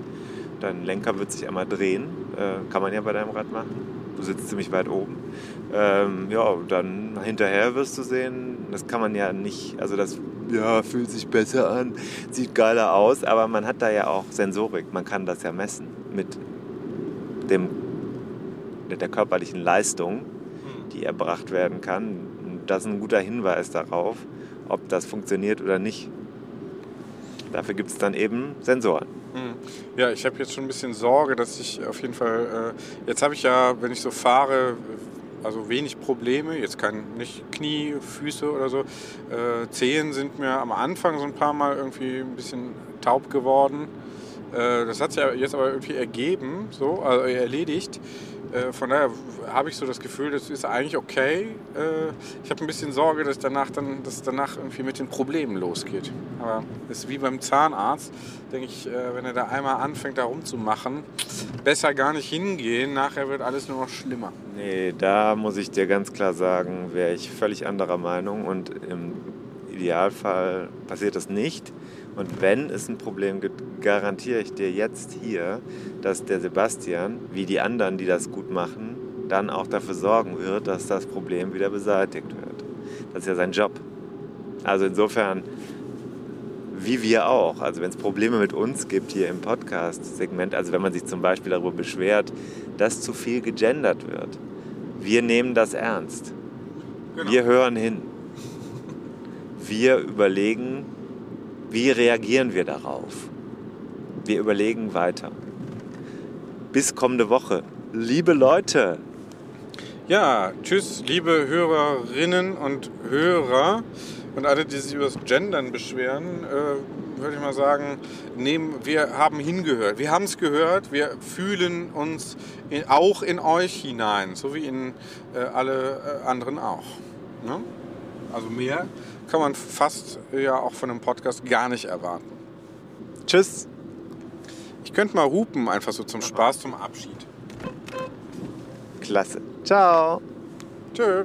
A: dein Lenker wird sich einmal drehen. Äh, kann man ja bei deinem Rad machen. Du sitzt ziemlich weit oben. Ähm, ja, dann hinterher wirst du sehen, das kann man ja nicht, also das ja, fühlt sich besser an, sieht geiler aus, aber man hat da ja auch Sensorik, man kann das ja messen mit dem, mit der körperlichen Leistung, die erbracht werden kann. Und das ist ein guter Hinweis darauf, ob das funktioniert oder nicht. Dafür gibt es dann eben Sensoren.
B: Hm. Ja, ich habe jetzt schon ein bisschen Sorge, dass ich auf jeden Fall, äh, jetzt habe ich ja, wenn ich so fahre, also wenig Probleme, jetzt kein, nicht Knie, Füße oder so. Äh, Zehen sind mir am Anfang so ein paar Mal irgendwie ein bisschen taub geworden. Äh, das hat sich jetzt aber irgendwie ergeben, so, also erledigt. Äh, von daher habe ich so das Gefühl, das ist eigentlich okay. Äh, ich habe ein bisschen Sorge, dass danach dann, dass danach irgendwie mit den Problemen losgeht. Aber das ist wie beim Zahnarzt, denke ich, äh, wenn er da einmal anfängt, da rumzumachen, besser gar nicht hingehen. Nachher wird alles nur noch schlimmer.
A: Nee, da muss ich dir ganz klar sagen, wäre ich völlig anderer Meinung und im Idealfall passiert das nicht. Und wenn es ein Problem gibt, garantiere ich dir jetzt hier, dass der Sebastian, wie die anderen, die das gut machen, dann auch dafür sorgen wird, dass das Problem wieder beseitigt wird. Das ist ja sein Job. Also insofern, wie wir auch. Also wenn es Probleme mit uns gibt hier im Podcast-Segment, also wenn man sich zum Beispiel darüber beschwert, dass zu viel gegendert wird, wir nehmen das ernst. Genau. Wir hören hin. Wir überlegen, wie reagieren wir darauf? Wir überlegen weiter. Bis kommende Woche. Liebe Leute.
B: Ja, tschüss, liebe Hörerinnen und Hörer und alle, die sich über das Gendern beschweren, äh, würde ich mal sagen, nehmen, wir haben hingehört. Wir haben es gehört, wir fühlen uns in, auch in euch hinein, so wie in äh, alle äh, anderen auch. Ne? Also mehr kann man fast ja auch von einem Podcast gar nicht erwarten.
A: Tschüss.
B: Ich könnte mal hupen, einfach so zum Spaß, zum Abschied.
A: Klasse. Ciao.
B: Tschö.